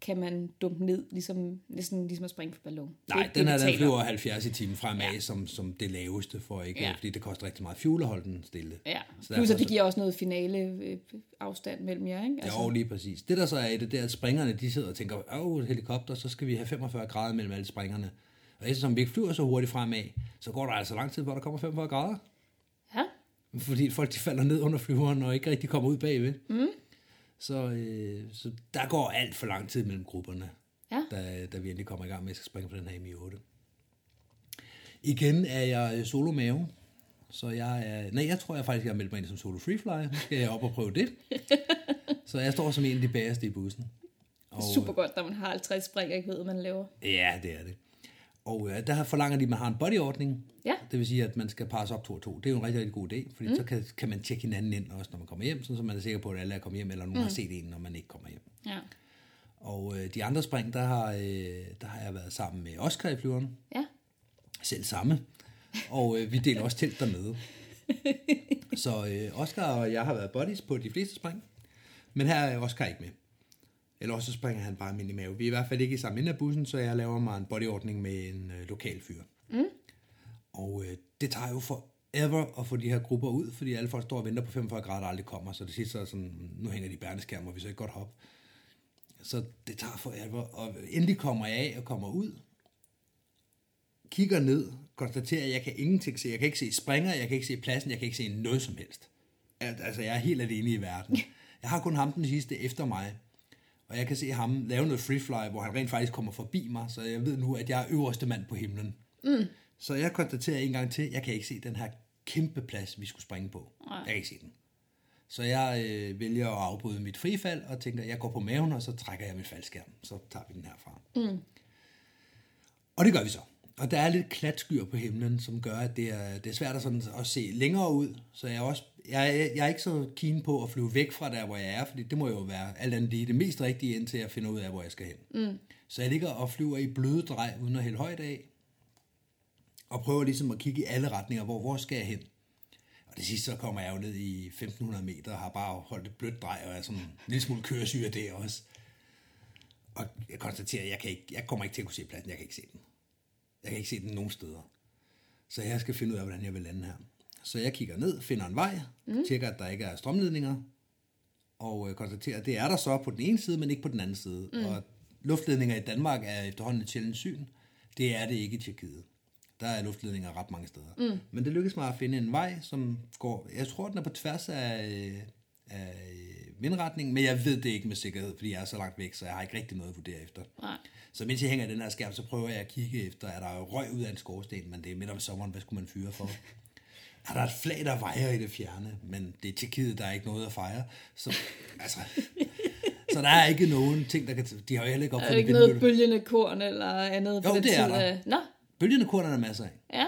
kan man dumpe ned, ligesom, ligesom, ligesom at springe for ballon. Er Nej, den det, den taler om. flyver 70 i timen fremad ja. Som, som det laveste, for ikke, ja. Fordi det koster rigtig meget fuel at holde den stille. Ja, Så plus at det giver også noget finale øh, afstand mellem jer, ikke? Altså. Jo, lige præcis. Det der så er i det, det er, at springerne de sidder og tænker, åh, helikopter, så skal vi have 45 grader mellem alle springerne. Og eftersom vi ikke flyver så hurtigt fremad, så går der altså lang tid, hvor der kommer 45 grader. Ja, Fordi folk de falder ned under flyveren og ikke rigtig kommer ud bagved. Mm. Så, øh, så der går alt for lang tid mellem grupperne, Ja. da, da vi endelig kommer i gang med at springe på den her MI8. Igen er jeg solo mave, så jeg er, nej, jeg tror jeg faktisk, jeg har meldt mig ind som solo freefly. Nu skal jeg op og prøve det. Så jeg står som en af de bagerste i bussen. Og, Super godt, når man har 50 spring ikke ved, hvad man laver. Ja, det er det. Og øh, der forlanger de, at man har en bodyordning. Ja. Det vil sige, at man skal passe op to og to. Det er jo en rigtig, rigtig god idé, fordi mm. så kan, kan man tjekke hinanden ind også, når man kommer hjem, sådan, så man er sikker på, at alle er kommet hjem, eller nogen mm. har set en, når man ikke kommer hjem. Ja. Og øh, de andre spring, der har, øh, der har jeg været sammen med Oscar i flyveren. Ja. Selv samme. Og øh, vi deler også telt dernede. Så øh, Oscar og jeg har været buddies på de fleste spring. Men her er Oscar ikke med. Eller også så springer han bare min i mave. Vi er i hvert fald ikke i samme ende af bussen, så jeg laver mig en bodyordning med en øh, lokal fyr. Mm. Og øh, det tager jo for ever at få de her grupper ud, fordi alle folk står og venter på 45 grader, og aldrig kommer. Så det sidste så er sådan, nu hænger de bærneskærm, og vi så ikke godt hoppe. Så det tager for ever. Og endelig kommer jeg af og kommer ud, kigger ned, konstaterer, at jeg kan ingenting se. Jeg kan ikke se springer, jeg kan ikke se pladsen, jeg kan ikke se noget som helst. Al- Altså, jeg er helt alene i verden. Jeg har kun ham den sidste efter mig. Og jeg kan se ham lave noget freefly, hvor han rent faktisk kommer forbi mig, så jeg ved nu, at jeg er øverste mand på himlen. Mm. Så jeg konstaterer en gang til, jeg kan ikke se den her kæmpe plads, vi skulle springe på. Nej. Jeg kan ikke se den. Så jeg øh, vælger at afbryde mit frifald, og tænker, jeg går på maven, og så trækker jeg mit faldskærm. Så tager vi den herfra. Mm. Og det gør vi så. Og der er lidt klatskyer på himlen, som gør, at det er, det er svært at, sådan, at se længere ud. Så jeg også, jeg, er- jeg er ikke så keen på at flyve væk fra der, hvor jeg er, fordi det må jo være alt andet lige det mest rigtige, indtil jeg finder ud af, hvor jeg skal hen. Mm. Så jeg ligger og flyver i bløde drej, uden at hælde højt af, og prøver ligesom at kigge i alle retninger, hvor, hvor skal jeg hen? Og det sidste, så kommer jeg jo ned i 1500 meter, og har bare holdt et blødt drej, og er sådan en lille smule køresyre det også. Og jeg konstaterer, at jeg, kan ikke, jeg kommer ikke til at kunne se pladsen, jeg kan ikke se den. Jeg kan ikke se den nogen steder. Så jeg skal finde ud af, hvordan jeg vil lande her. Så jeg kigger ned, finder en vej, mm. tjekker, at der ikke er strømledninger, og øh, konstaterer, at det er der så på den ene side, men ikke på den anden side. Mm. Og luftledninger i Danmark er efterhånden et sjældent syn. Det er det ikke i Tjekkiet. Der er luftledninger ret mange steder. Mm. Men det lykkedes mig at finde en vej, som går, jeg tror, den er på tværs af, øh, af vindretning, men jeg ved det ikke med sikkerhed, fordi jeg er så langt væk, så jeg har ikke rigtig noget at vurdere efter. Nej. Så mens jeg hænger den her skærm, så prøver jeg at kigge efter, er der røg ud af en skorsten, men det er midt om sommeren, hvad skulle man fyre for? Er der et flag, der vejer i det fjerne? Men det er Tjekkiet, der er ikke noget at fejre. Så, altså, så der er ikke nogen ting, der kan... De har jo heller ikke Er opfundet ikke noget bølgende korn eller andet? Jo, det er tid der. af- Nå, Bølgende korn er der masser af. ja.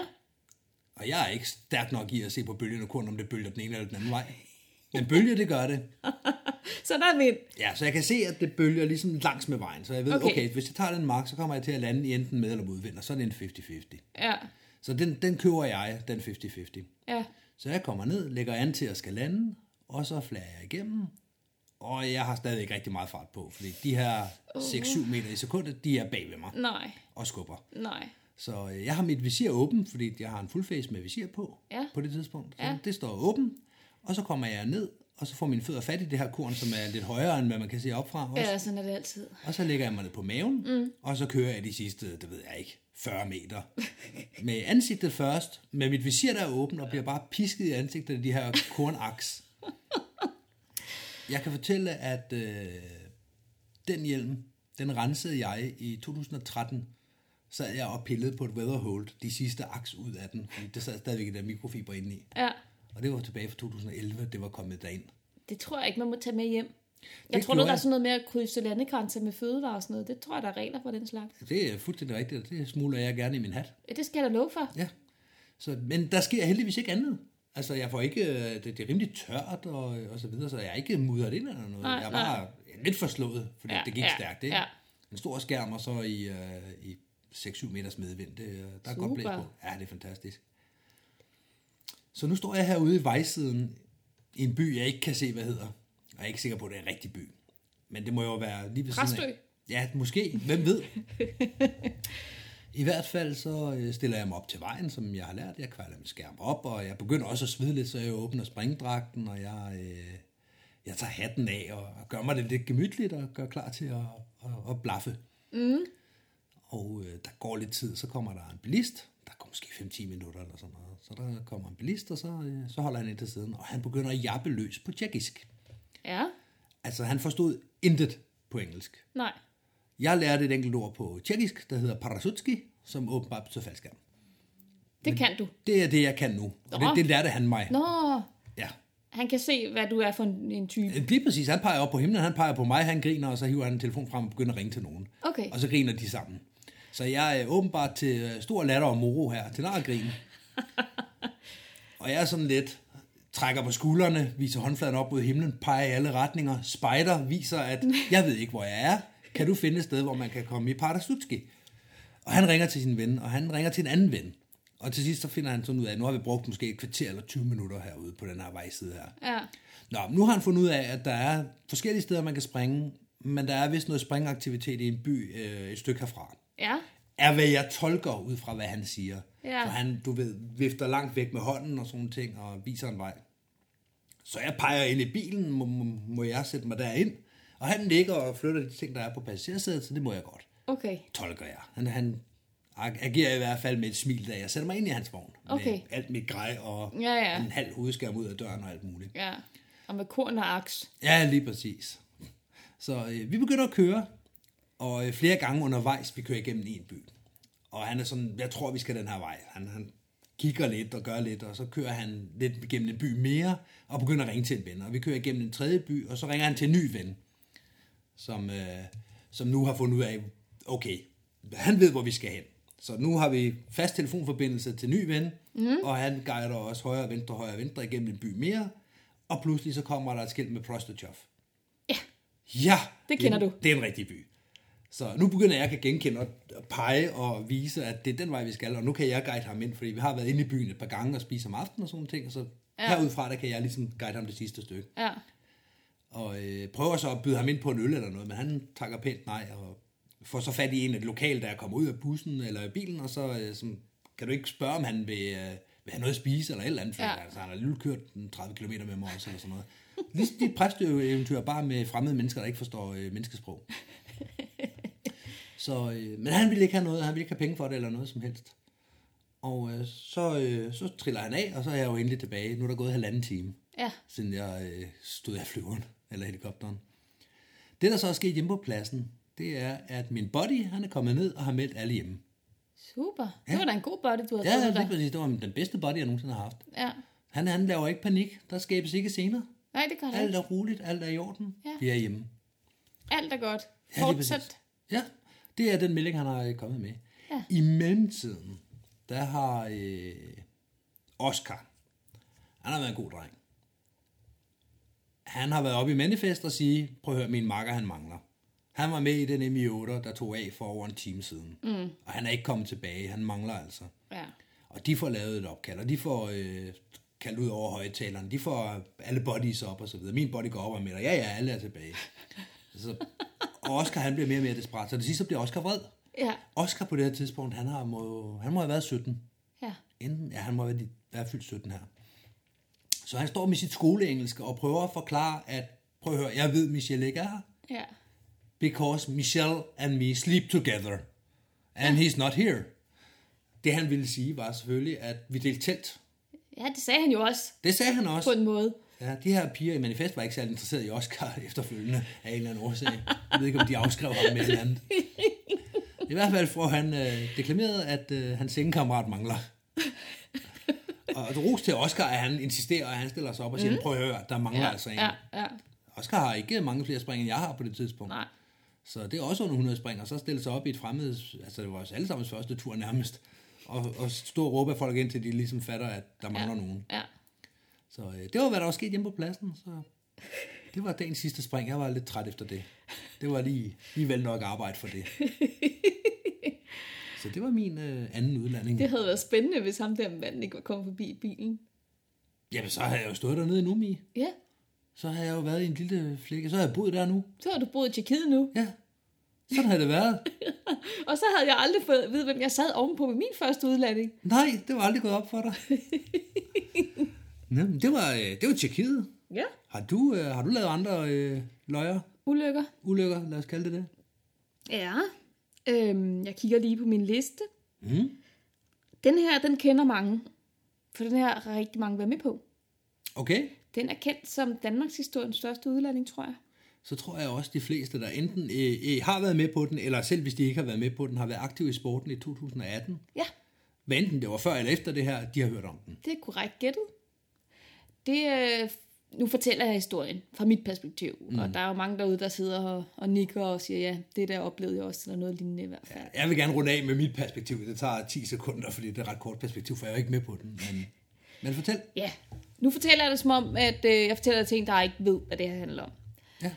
Og jeg er ikke stærk nok i at se på bølgende korn, om det bølger den ene eller den anden vej. Men bølger, det gør det. Så der er vind. Ja, så jeg kan se, at det bølger ligesom langs med vejen. Så jeg ved, okay, Okay. okay hvis jeg tager den mark, så kommer jeg til at lande i enten med eller modvind, og så er det en 50-50. Ja, Så den, den køber jeg, den 50-50. ja. Så jeg kommer ned, lægger an til at skal lande, og så flager jeg igennem. Og jeg har stadig ikke rigtig meget fart på, fordi de her 6-7 meter i sekundet, de er bag ved mig Nej, og skubber. nej. Så øh, jeg har mit visir åben, fordi jeg har en fullface med visir på Ja. på det tidspunkt. Så Ja. det står åben, og så kommer jeg ned, og så får mine fødder fat i det her korn, som er lidt højere, end hvad man kan se opfra også. Ja, sådan er det altid. Og så lægger jeg mig ned på maven, mm. og så kører jeg de sidste, det ved jeg ikke, 40 meter. med ansigtet først, med mit visir der er åbent, og bliver bare pisket i ansigtet af de her kornaks. Jeg kan fortælle, at øh, den hjelm, den rensede jeg i 2013, sad jeg og pillede på et weatherhold, de sidste aks ud af den, fordi der sad stadigvæk der mikrofiber inde i. Ja, Og det var tilbage fra 2011, det var kommet derind. det tror jeg ikke, man må tage med hjem. Jeg Det tror, gjorde der er jeg. sådan noget med at krydse landegrænser med fødevarer og sådan noget. Det tror jeg, der er regler for den slags. Det er fuldstændig rigtigt, og det smuler jeg gerne i min hat. Ja, det skal jeg da love for. Ja. Så, men der sker heldigvis ikke andet. Altså, jeg får ikke, øh, det, det er rimelig tørt og, og så videre, så jeg er ikke mudret ind eller noget. Nej, jeg er bare lidt forslået, fordi Ja, det gik ja, stærkt, ikke? ja. En stor skærm, og så i, øh, i 6-7 meters medvind. Det, øh, der er godt blæs Super. på. Ja, det er fantastisk. Så nu står jeg herude i vejsiden i en by, jeg ikke kan se, hvad hedder. Jeg er ikke sikker på, at det er en rigtig by. Men det må jo være lige ved siden Præstø. af. Ja, måske. Hvem ved? I hvert fald så øh, stiller jeg mig op til vejen, som jeg har lært. Jeg kvalder min skærm op, og jeg begynder også at svide lidt, så jeg åbner springdragten, og jeg, øh, jeg tager hatten af og, og gør mig det lidt gemytligt og gør klar til at, at, at blaffe. Mm. Og øh, der går lidt tid, så kommer der en bilist. Der går måske 5-10 minutter eller sådan noget. Så der kommer en bilist, og så, øh, så holder han ind til siden, og han begynder at jappe løs på tjekkisk. Ja, Altså, han forstod intet på engelsk. Nej. Jeg lærte et enkelt ord på tjekkisk, der hedder parasutski, som åbenbart betyder faldskærm. Det kan du. Det er det, jeg kan nu. Og det, Nå. det lærte han mig. Nå, Ja. han kan se, hvad du er for en, en type. Lige præcis. Han peger op på himlen, han peger på mig, han griner, og så hiver han en telefon frem og begynder at ringe til nogen. Okay. Og så griner de sammen. Så jeg er åbenbart til øh, stor latter og moro her, til nar og grin. og jeg er sådan lidt, trækker på skuldrene, viser håndfladen op mod himlen, peger i alle retninger, spejder, viser, at jeg ved ikke, hvor jeg er. Kan du finde et sted, hvor man kan komme i Parasutski? Og han ringer til sin ven, og han ringer til en anden ven. Og til sidst så finder han sådan ud af, at nu har vi brugt måske et kvarter eller 20 minutter herude på den her vejside her. Ja. Nå, nu har han fundet ud af, at der er forskellige steder, man kan springe, men der er vist noget springaktivitet i en by øh, et stykke herfra. Ja. Er hvad jeg tolker ud fra, hvad han siger. Ja. For han, du ved, vifter langt væk med hånden og sådan ting, og viser en vej. Så jeg peger ind i bilen, må, må, jeg sætte mig derind. Og han ligger og flytter de ting, der er på passagersædet, så det må jeg godt. Okay. Tolker jeg. Han, han agerer i hvert fald med et smil, da jeg sætter mig ind i hans vogn. Okay. Med alt mit grej og Ja, ja. en halv hovedskærm ud af døren og alt muligt. Ja. Og med korn og aks. Ja, lige præcis. Så øh, vi begynder at køre, og øh, flere gange undervejs, vi kører igennem en by. Og han er sådan, jeg tror, vi skal den her vej. Han, han kigger lidt og gør lidt, og så kører han lidt igennem en by mere, og begynder at ringe til en ven. Og vi kører igennem en tredje by, og så ringer han til en ny ven, som, øh, som nu har fundet ud af, okay, han ved, hvor vi skal hen. Så nu har vi fast telefonforbindelse til ny ven, mm. og han guider os højre, venstre, højre, venstre igennem en by mere, og pludselig så kommer der et skilt med Prostochov. Ja. Ja, Det kender er en- du. Det er en rigtig by. Så nu begynder jeg at genkende og pege og vise, at det er den vej, vi skal, og nu kan jeg guide ham ind, fordi vi har været inde i byen et par gange og spise om aftenen og sådan ting, så ja. Herudfra, der kan jeg ligesom guide ham det sidste stykke. Ja. Og øh, prøver så at byde ham ind på en øl eller noget, men han takker pænt nej, og får så fat i en af de lokale, der kommer ud af bussen eller bilen, og så øh, som, kan du ikke spørge, om han vil, øh, vil have noget at spise eller et eller andet, for Ja. altså, han har lige kørt en 30 km med mig også, eller sådan noget. Ligesom dit præsteeventyr, bare med fremmede mennesker, der ikke forstår øh, menneskesprog. Så, øh, men han ville ikke have noget, han ville ikke have penge for det eller noget som helst. Og øh, så, øh, så triller han af, og så er jeg jo endelig tilbage. Nu er der gået halvanden time Ja. siden jeg øh, stod af flyveren, eller helikopteren. Det, der så er sket hjemme på pladsen, det er, at min buddy, han er kommet ned og har meldt alle hjemme. Super. Ja. Det var da en god body, du havde Ja, fået er præcis. det var den bedste buddy, jeg nogensinde har haft. Ja. Han, han laver ikke panik. Der skabes ikke scener. Nej, det gør det Alt ikke. er roligt, alt er i orden. Ja. Vi er hjemme. Alt er godt. Ja. Fortsæt. Ja, det er den melding, han har kommet med. Ja. I mellemtiden, der har øh, Oscar, han har været en god dreng. Han har været oppe i manifest og sige, prøv at høre, min makker han mangler. Han var med i den Mi-8, der tog af for over en time siden. Mm. Og han er ikke kommet tilbage, han mangler altså. Ja. Og de får lavet et opkald, og de får øh, kaldt ud over højtaleren. De får alle bodies op og så videre. Min body går op og melder, ja ja, alle er tilbage. Så, og Oscar han bliver mere og mere desperat, så det sidste bliver Oscar vred. Ja. Oscar på det her tidspunkt, han, har må, han må have været 17. Ja. Enten, ja, han må have været, være fyldt 17 her. Så han står med sit skoleengelsk og prøver at forklare, at prøv at høre, jeg ved, Michelle ikke er her, Ja. because Michelle and me sleep together, and he's not here. Det han ville sige var selvfølgelig, at vi delte telt. Ja, det sagde han jo også Det sagde han på også. en måde. Ja, de her piger i manifest var ikke særlig interesserede i Oscar efterfølgende af en eller anden årsag. Jeg ved ikke, om de afskrev ham med eller andet. I hvert fald får han øh, deklameret, at øh, hans sengekammerat mangler. Og ros til Oscar, at han insisterer, at han stiller sig op og siger, mm. prøv at høre, der mangler Ja, altså en. ja, ja. Oscar har ikke mange flere spring, end jeg har på det tidspunkt. Nej. Så det er også under 100 spring, og så stille sig op i et fremmed, altså det var os alle sammen første tur nærmest, og, og stå og råbe af folk ind, til de ligesom fatter, at der mangler Ja. nogen. Ja. Så øh, det var, hvad der var sket hjemme på pladsen. Så det var dagens sidste spring. Jeg var lidt træt efter det. Det var lige, lige vel nok arbejde for det. Så det var min øh, anden udlanding. Det havde været spændende, hvis ham der manden ikke var kommet forbi bilen. Jamen, så har jeg jo stået dernede i Numi. Ja. Så har jeg jo været i en lille flække. Så har jeg boet der nu. Så har du boet i Tjekkiet nu. Ja, sådan har det været. Og så havde jeg aldrig fået at vide, hvem jeg sad ovenpå med min første udlanding. Nej, det var aldrig gået op for dig. Men det var, øh, det var Tjekkiet. Ja. Har du, øh, har du lavet andre øh, løjer, Ulykker. ulykker, lad os kalde det det? Ja. Øhm, jeg kigger lige på min liste. Mm. Den her, den kender mange. For den her har rigtig mange været med på. Okay, Den er kendt som Danmarks historiens største udlanding, tror jeg. så tror jeg også, de fleste, der enten øh, øh, har været med på den, eller selv hvis de ikke har været med på den, har været aktive i sporten i 2018. Ja, Hvad enten det var før eller efter det her, de har hørt om den. det er korrekt gættet. Det, øh, nu fortæller jeg historien fra mit perspektiv, mm. og der er jo mange derude, der sidder og, og nikker og siger, ja, det der oplevede jeg også, eller noget lignende i hvert fald. Jeg vil gerne runde af med mit perspektiv. Det tager 10 sekunder, fordi det er et ret kort perspektiv, for jeg er ikke med på den. Men, men fortæl. Ja, nu fortæller jeg det som om, at øh, jeg fortæller det til en, der ikke ved, hvad det her handler om. Ja.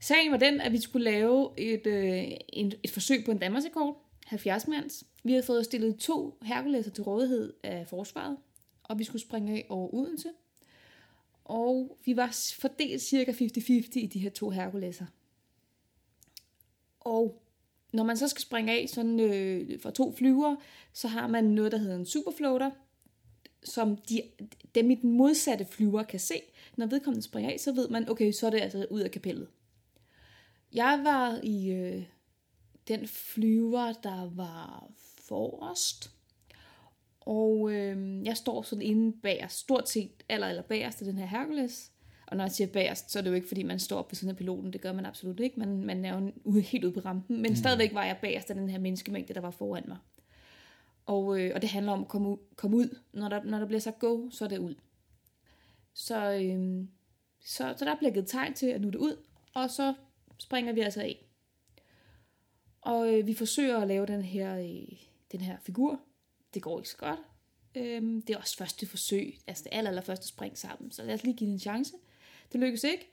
Sagen var den, at vi skulle lave et, øh, en, et forsøg på en Danmarksrekord, 70 mands. Vi havde fået stillet to Herculeser til rådighed af forsvaret, og vi skulle springe af over Odense. Og vi var fordelt cirka 50-50 i de her to Herculeser. Og når man så skal springe af sådan, øh, fra to flyver, så har man noget, der hedder en superfloater, som de, dem i den modsatte flyver kan se. Når vedkommende springer af, så ved man, okay, så er det altså ud af kapellet. Jeg var i øh, den flyver, der var forrest. Og øh, jeg står sådan inde bag stort set aller, aller bagerst af den her Hercules. Og når jeg siger bagerst, så er det jo ikke, fordi man står op ved siden af piloten. Det gør man absolut ikke. Man, man er jo ude, helt ude på rampen. Men mm. stadigvæk var jeg bagerst af den her menneskemængde, der var foran mig. Og, øh, og det handler om at komme ud. Komme ud. Når, der, når der bliver sagt go, så er det ud. Så, øh, så, så der bliver givet tegn til, at nu er det ud. Og så springer vi altså af. Og øh, vi forsøger at lave den her, øh, den her figur. Det går ikke så godt. Øhm, det er også første forsøg, altså det aller, aller første spring sammen. Så lad os lige give det en chance. Det lykkes ikke.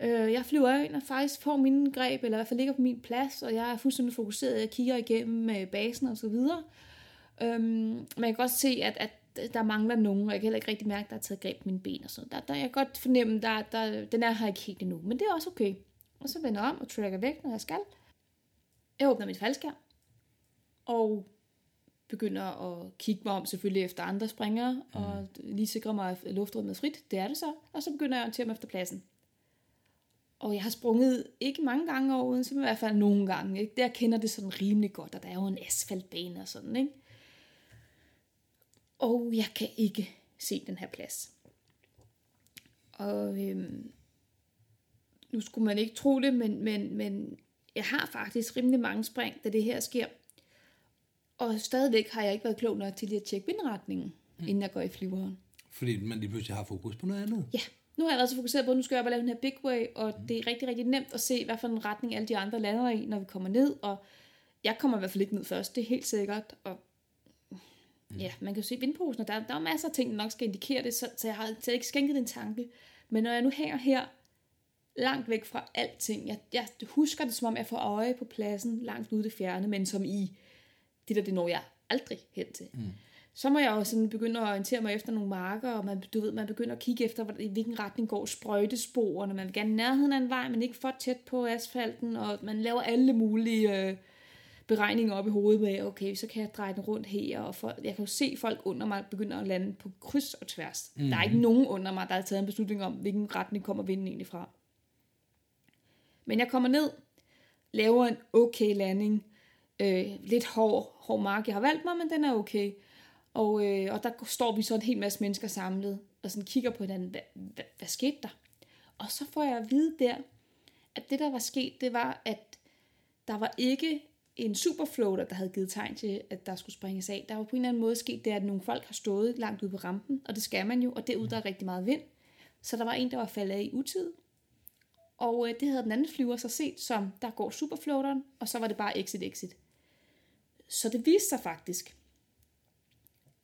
Øh, jeg flyver ind og faktisk får mine greb, eller i hvert fald ligger på min plads, og jeg er fuldstændig fokuseret. Jeg kigger igennem øh, basen og så videre. Øhm, men jeg kan godt se, at, at der mangler nogen, og jeg kan heller ikke rigtig mærke, at der er taget greb på mine ben og sådan. Der, der, jeg kan godt fornemme, der, der, den er her ikke helt endnu, men det er også okay. Og så vender jeg om og trækker væk, når jeg skal. Jeg åbner mit faldskærm, og begynder at kigge mig om selvfølgelig efter andre springere, mm. og lige sikre mig, at luftrummet er frit. Det er det så. Og så begynder jeg at orientere mig efter pladsen. Og jeg har sprunget ikke mange gange over Odense, men i hvert fald nogle gange. Ikke? Der kender det sådan rimelig godt, og der er jo en asfaltbane og sådan. Ikke? Og jeg kan ikke se den her plads. Og øhm, nu skulle man ikke tro det, men, men, men jeg har faktisk rimelig mange spring, da det her sker. Og stadigvæk har jeg ikke været klog nok til lige at tjekke vindretningen, mm. inden jeg går i flyveren. Fordi man lige pludselig har fokus på noget andet. Ja, nu har jeg været så fokuseret på, at nu skal jeg op og lave den her big way, og mm. det er rigtig, rigtig nemt at se, hvad for en retning alle de andre lander i, når vi kommer ned, og jeg kommer i hvert fald ikke ned først, det er helt sikkert, og ja, man kan jo se vindposen, og der, der er masser af ting, der nok skal indikere det, så, så jeg har så jeg ikke skænket en tanke. Men når jeg nu hænger her, langt væk fra alting, jeg, jeg husker det, som om jeg får øje på pladsen langt ude det fjerne, men som i, det der, det når jeg aldrig hen til. Mm. Så må jeg jo sådan begynde at orientere mig efter nogle marker, og man, du ved, man begynder at kigge efter, i hvilken retning går sprøjtesporene. Man vil gerne nærheden af en vej, men ikke for tæt på asfalten, og man laver alle mulige øh, beregninger op i hovedet med, okay, så kan jeg dreje den rundt her, og for, jeg kan jo se folk under mig begynder at lande på kryds og tværs. Mm. Der er ikke nogen under mig, der har taget en beslutning om, hvilken retning kommer vinden egentlig fra. Men jeg kommer ned, laver en okay landing, øh, lidt hård, hård mark, jeg har valgt mig, men den er okay. Og, øh, og der står vi så en hel masse mennesker samlet, og sådan kigger på hinanden, hvad, hvad, hvad skete der? Og så får jeg at vide der, at det der var sket, det var, at der var ikke en superfloater, der havde givet tegn til, at der skulle springes af. Der var på en eller anden måde sket det, at nogle folk har stået langt ude på rampen, og det skal man jo, og derude der er rigtig meget vind. Så der var en, der var faldet af i utid, og øh, det havde den anden flyver så set som, der går superfloateren, og så var det bare exit, exit. Så det viste sig faktisk,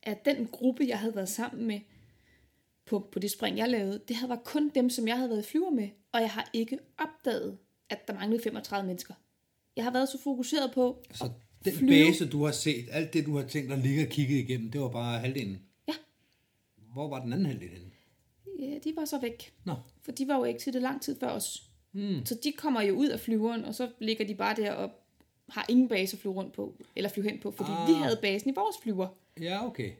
at den gruppe, jeg havde været sammen med på, på det spring, jeg lavede, det havde var kun dem, som jeg havde været flyver med, og jeg har ikke opdaget, at der manglede 35 mennesker. Jeg har været så fokuseret på Så den flyve. base, du har set, alt det, du har tænkt at ligge og kigge igennem, det var bare halvdelen. Ja. Hvor var den anden halvdel henne? Ja, de var så væk. Nå, For de var jo exitet lang tid før os. Mm. Så de kommer jo ud af flyveren, og så ligger de bare der og har ingen base at flyve rundt på, eller flyve hen på, fordi ah. Ah. vi havde basen i vores flyver. ja, okay.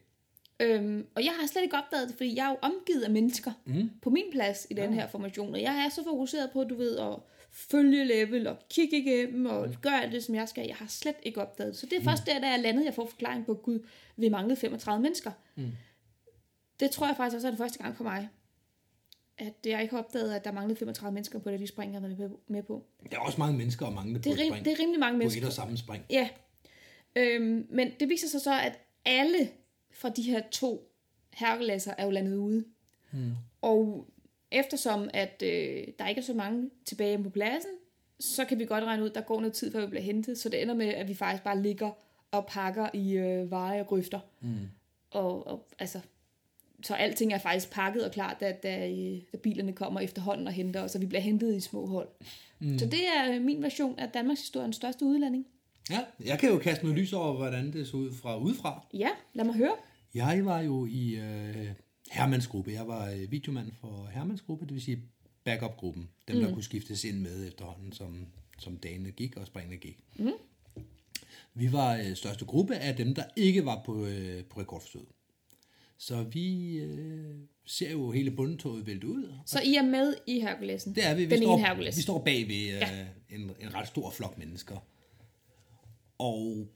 Øhm, og jeg har slet ikke opdaget det, fordi jeg er jo omgivet af mennesker mm. på min plads i den her formation. Og jeg er så fokuseret på, du ved, at følge level og kigge igennem og mm. gøre det, som jeg skal. Jeg har slet ikke opdaget det. Så det er først der, da jeg landede, jeg får forklaring på, gud, vi manglede 35 mennesker. Mm. Det tror jeg faktisk også er den første gang for mig. At jeg ikke har opdaget, at der manglede 35 mennesker på det, vi springer med på- med på. Der er også mange mennesker og mange, der Det er, på spring. det er rimelig mange på mennesker. et og samme spring. Ja. Øhm, men det viser sig så, at alle fra de her to herkulæsser er jo landet ude. Hmm. Og eftersom at øh, der ikke er så mange tilbage på pladsen, så kan vi godt regne ud, at der går noget tid, før vi bliver hentet. Så det ender med, at vi faktisk bare ligger og pakker i øh, veje og grøfter. Mm. Og, og altså, så alting er faktisk pakket og klar, da, da, øh, da bilerne kommer efterhånden og henter os, og vi bliver hentet i små hold. Mm. Så det er min version af Danmarks historiens største udlanding. Ja, jeg kan jo kaste noget lys over, hvordan det så ud fra udefra. Ja, lad mig høre. Jeg var jo i øh, Hermans gruppe. Jeg var øh, videomand for Hermans gruppe, det vil sige backup-gruppen. Dem, der kunne skiftes ind med efterhånden, som, som dagene gik og springene gik. Mm. Vi var øh, største gruppe af dem, der ikke var på, øh, på rekordforsøget. Så vi øh, ser jo hele bundtoget vælte ud. Så I er med i Herkulesen? Det er vi. Vi, Den står, ene Herkules. vi står bag ved øh, Ja. en, en ret stor flok mennesker. Og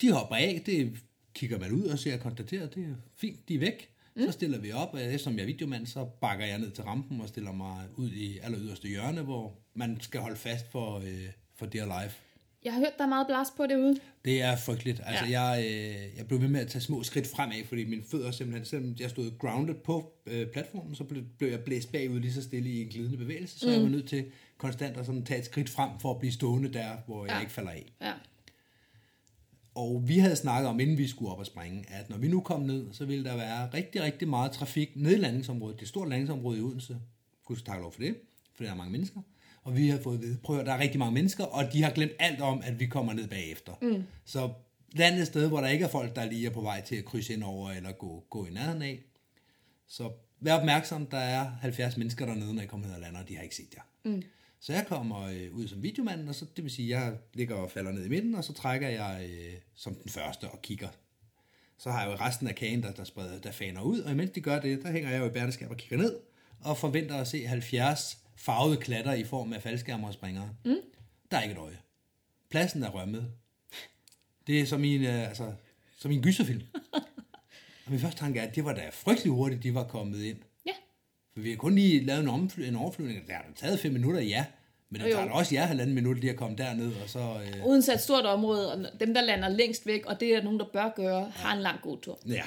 de hopper af, det kigger man ud og ser og konstaterer, det er fint, de er væk. Mm. Så stiller vi op, og eftersom jeg er videomand, så bakker jeg ned til rampen og stiller mig ud i aller yderste hjørne, hvor man skal holde fast for, øh, for Dear Life. Jeg har hørt, der er meget blast på derude. Det er frygteligt. Altså, Ja. jeg, øh, jeg blev ved med at tage små skridt fremad, fordi mine fødder simpelthen, selvom jeg stod grounded på øh, platformen, så blev, blev jeg blæst bagud lige så stille i en glidende bevægelse, så mm. jeg var nødt til konstant at sådan tage et skridt frem for at blive stående der, hvor jeg Ja. ikke falder af. Ja. Og vi havde snakket om, inden vi skulle op og springe, at når vi nu kom ned, så ville der være rigtig, rigtig meget trafik ned i landingsområdet. Det et stort landingsområde i Odense. Gud takke lov for det, for der er mange mennesker. Og vi har fået at vide, prøv at der er rigtig mange mennesker, og de har glemt alt om, at vi kommer ned bagefter. Mm. Så land et sted, hvor der ikke er folk, der lige er på vej til at krydse ind over, eller gå, gå i nærheden af. Så vær opmærksom, der er 70 mennesker dernede, når I kommer ned og lander, og de har ikke set jer. Mm. Så jeg kommer øh, ud som videomand, og så, det vil sige, jeg ligger og falder ned i midten, og så trækker jeg øh, som den første og kigger. Så har jeg jo resten af kagen, der, der, spreder, der faner ud, og imens de gør det, der hænger jeg jo i bærneskab og kigger ned, og forventer at se 70 farvede klatter i form af faldskærmer og springere. Mm. Der er ikke et øje. Pladsen er rømmet. Det er som i en, øh, altså, som i en gyserfilm. og min første tanke er, at det var da frygtelig hurtigt, de var kommet ind. Ja. For vi har kun lige lavet en, omfly, en overflyvning. Det har taget fem minutter, ja. Men det tager også jer halvanden minut lige at komme derned, og så... Øh, Uden et stort område, og dem, der lander længst væk, og det er nogen, der bør gøre, har en lang god tur. ja.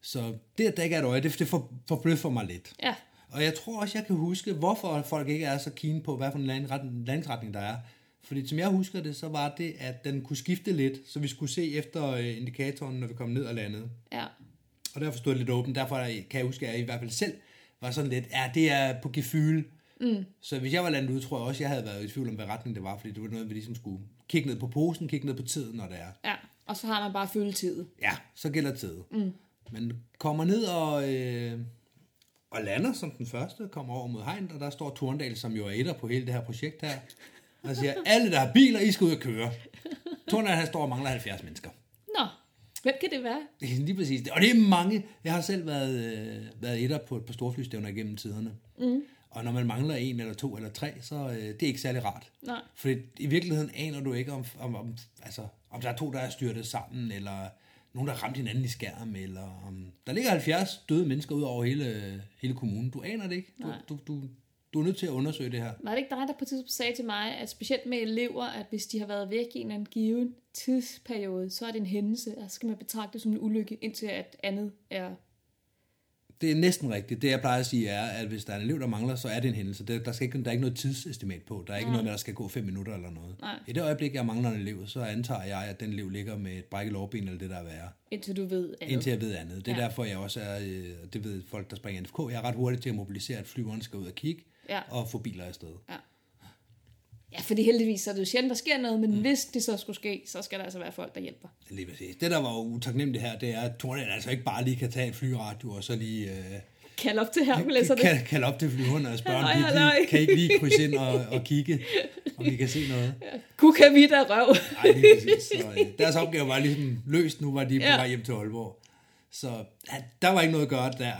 Så det, at der ikke er et øje, det, det for, forbløffer mig lidt. Ja. Og jeg tror også, jeg kan huske, hvorfor folk ikke er så keen på, hvad for en land- landingsretning der er. Fordi som jeg husker det, så var det, at den kunne skifte lidt, så vi skulle se efter øh, indikatoren, når vi kom ned og landede. Ja. Og derfor stod det lidt åbent. Derfor kan jeg huske, at jeg i hvert fald selv var sådan lidt, ja, det er på gefyl. Mm. Så hvis jeg var landet ud, tror jeg også, jeg havde været i tvivl om, hvad retning det var, fordi det var noget, vi ligesom skulle kigge ned på posen, kigge ned på tiden, når det er. Ja. Og så har man bare følgetid. Ja, så gælder tid. Mm. Men kommer ned og, øh, og lander som den første, kommer over mod hegn, og der står Torndal, som jo er etter på hele det her projekt her, og siger, alle der har biler, I skal ud og køre. Torndal, han står og mangler 70 mennesker. Nå, hvem kan det være? Det Lige præcis. Og det er mange. Jeg har selv været, øh, været etter på et par storflystævner igennem tiderne. Mm. Og når man mangler en eller to eller tre, så øh, det er ikke særlig rart. Nej. For i virkeligheden aner du ikke, om, om, om, altså, om der er to, der er styrtet sammen, eller nogen, der har ramt hinanden i skærm, eller om der ligger 70 døde mennesker ud over hele, hele kommunen. Du aner det ikke. Du, Nej. du, du, du er nødt til at undersøge det her. Var det ikke dig, der på et tidspunkt sagde til mig, at specielt med elever, at hvis de har været væk i en eller anden given tidsperiode, så er det en hændelse, og så skal man betragte det som en ulykke, indtil at andet er... Det er næsten rigtigt. Det, jeg plejer at sige, er, at hvis der er en elev, der mangler, så er det en hændelse. Der, der, skal ikke, der er ikke noget tidsestimat på. Der er ikke noget med, at der skal gå fem minutter eller noget. Nej. I det øjeblik, jeg mangler en elev, så antager jeg, at den elev ligger med et brækket lårben eller det, der er værre. Indtil du ved andet. Indtil jeg ved andet. Det er Ja. derfor, jeg også er, øh, det ved folk, der springer NFK, jeg er ret hurtig til at mobilisere, at flyveren skal ud og kigge Ja. og få biler afsted. Ja, fordi heldigvis så er det jo sjældent, der sker noget, men mm. hvis det så skulle ske, så skal der altså være folk, der hjælper. Lige præcis. Det, der var jo utaknemmeligt her, det er, at Tornel altså ikke bare lige kan tage et flyradio og så lige... Øh, Kald op til Herkuleserne. kan, kalde op til flyverne og spørge, om de, kan ikke lige krydse ind og, og kigge, om vi kan se noget. Kuka vidt af røv. Nej, lige præcis. Så, øh, deres opgave var ligesom løst, nu var de på Ja. vej hjem til Aalborg. Så han, der var ikke noget at gøre der.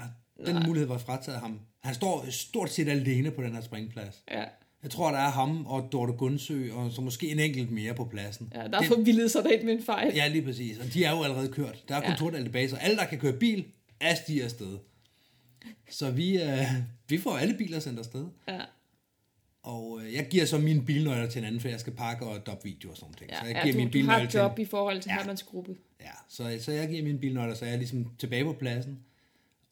Den Nej. mulighed var frataget ham. Han står stort set alene på den her springplads. Ja. Jeg tror, der er ham og Dorte Gundsø, og så måske en enkelt mere på pladsen. ja, der er forvildet sig derind med en fejl. Ja, lige præcis. Og de er jo allerede kørt. Der er kun Ja. ja. tilbage, så alle, der kan køre bil, er stiger afsted. Så vi, øh, vi får alle biler sendt afsted. Ja. Og øh, jeg giver så mine bilnøgler til en anden, for jeg skal pakke og doppe video og sådan noget. Ja, så jeg ja, giver du, mine du har bilnøgler et til job i forhold til Ja. ja. Hermans gruppe. Ja, så, så jeg giver mine bilnøgler, så jeg er ligesom tilbage på pladsen.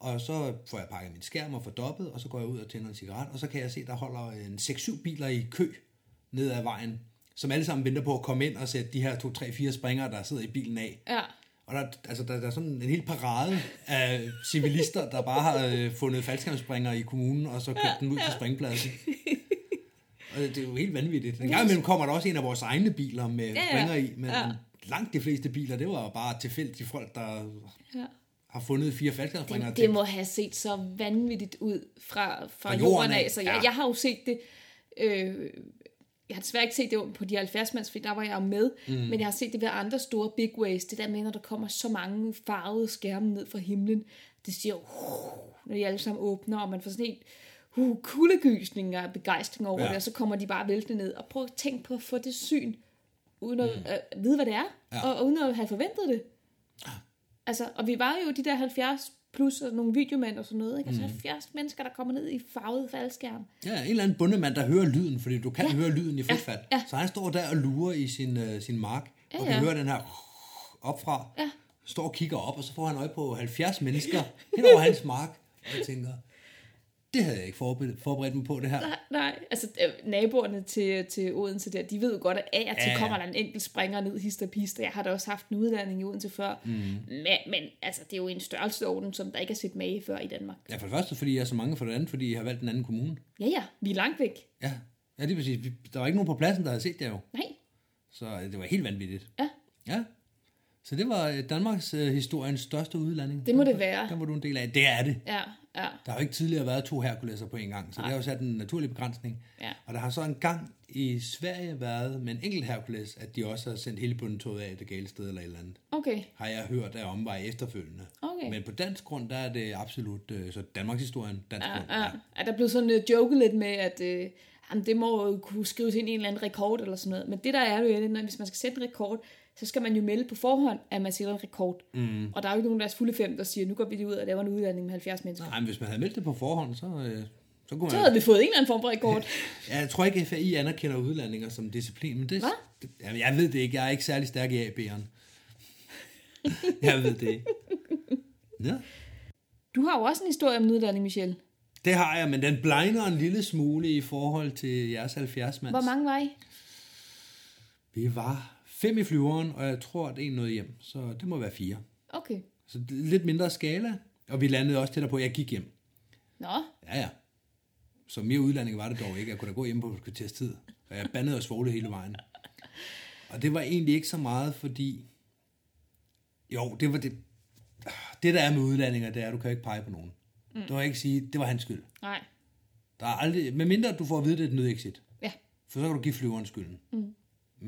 Og så får jeg pakket min skærm og får dobbet, og så går jeg ud og tænder en cigaret, og så kan jeg se, der holder en 6-7 biler i kø ned ad vejen, som alle sammen venter på at komme ind og sætte de her 2, 3, 4 springere, der sidder i bilen af. Ja. Og der, altså, der, der er sådan en hel parade af civilister, der bare har øh, fundet faldskærmsspringere i kommunen, og så kørt dem ud til springpladsen. Og det er jo helt vanvittigt. En gang imellem kommer der også en af vores egne biler med ja. springer i, men Ja. langt de fleste biler, det var bare tilfældige folk, der ja. Har fundet fire faldskærmsspringere. Det, det må have set så vanvittigt ud fra, fra, Fra jorden jorden af. Så jeg, ja. jeg har jo set det... Øh, jeg har desværre ikke set det på de 70 mands, for der var jeg jo med, mm. men jeg har set det ved andre store big ways. Det der med, når der kommer så mange farvede skærme ned fra himlen, det siger jo, uh, når de alle sammen åbner, og man får sådan helt uh, kuldegysning og begejstring over Ja. det, og så kommer de bare væltende ned. Og prøv at tænke på at få det syn, uden at mm. øh, vide, hvad det er, ja. og, og uden at have forventet det. Altså, og vi var jo de der 70 plus og nogle videomænd og sådan noget, ikke? Altså 70 mennesker, der kommer ned i farvet faldskærm. Ja, en eller anden bundemand, der hører lyden, fordi du kan Ja. høre lyden i frit fald. ja. Så han står der og lurer i sin, øh, sin mark, Ja, og kan ja. høre den her opfra. Ja. Står og kigger op, og så får han øje på 70 mennesker hen over hans mark. Og jeg tænker, det havde jeg ikke forberedt, forberedt mig på, det her. Nej, nej. altså øh, naboerne til, til Odense der, de ved jo godt, at af og til Ja, kommer der en enkelt springer ned hist og pist, og jeg har da også haft en uddanning i Odense før. Mm. Men, men altså, det er jo en størrelseorden, som der ikke er set med før i Danmark. Ja, for det første, fordi jeg er så mange, for det andet, fordi jeg har valgt en anden kommune. Ja, ja, vi er langt væk. Ja, ja det er præcis. Der var ikke nogen på pladsen, der havde set det jo. Nej, Så øh, det var helt vanvittigt. ja, Ja. Så det var øh, Danmarks øh, historiens største udlanding. Det må det være. Den var du en del af. Det er det. ja, ja. Der har jo ikke tidligere været to Herkuleser på en gang, så det har jo sat en naturlig begrænsning. Ja. Og der har så en gang i Sverige været med en enkelt Herkules, at de også har sendt hele bundetoget af det gale sted eller et eller andet. Okay, Har jeg hørt af omvej efterfølgende. Okay. Men på dansk grund, der er det absolut, øh, så Danmarks historien, dansk grund. ja, ja. Er der blevet sådan uh, joket lidt med, at uh, jamen, det må jo kunne skrives ind i en eller anden rekord eller sådan noget. Men det der er jo, når, hvis man skal sætte en rekord, så skal man jo melde på forhånd, at man sætter en rekord. Mm. Og der er jo ikke nogen af deres fulde fem, der siger, nu går vi lige ud og laver en udlanding med 70 mennesker. Nej, men hvis man havde meldt det på forhånd, så, øh, så kunne Så man... havde vi fået en eller anden form for rekord. Ja, jeg tror ikke, FAI anerkender udlandinger som disciplin, men det, Hvad? det jamen, jeg ved det ikke. Jeg er ikke særlig stærk i AB'eren. jeg ved det ikke. Ja. Du har jo også en historie om en udlanding, Michelle. Det har jeg, men den blegner en lille smule i forhold til jeres 70 mands. Hvor mange var I? Vi var fem i flyveren, og jeg tror, at en nåede hjem, så det må være fire. Okay. Så lidt mindre skala, og vi landede også tættere på, at jeg gik hjem. Nå, Ja, ja. Så mere udlanding var det dog ikke. Jeg kunne da gå hjem på et tid, og jeg bandede og svogle hele vejen. Og det var egentlig ikke så meget, fordi... Jo, det var det... Det, der er med udlandinger, det er, at du kan ikke pege på nogen. Mm. Du kan ikke sige, det var hans skyld. nej. Der er aldrig... Med mindre du får at vide, det er et nødexit. Ja. For så kan du give flyveren skylden. Mm.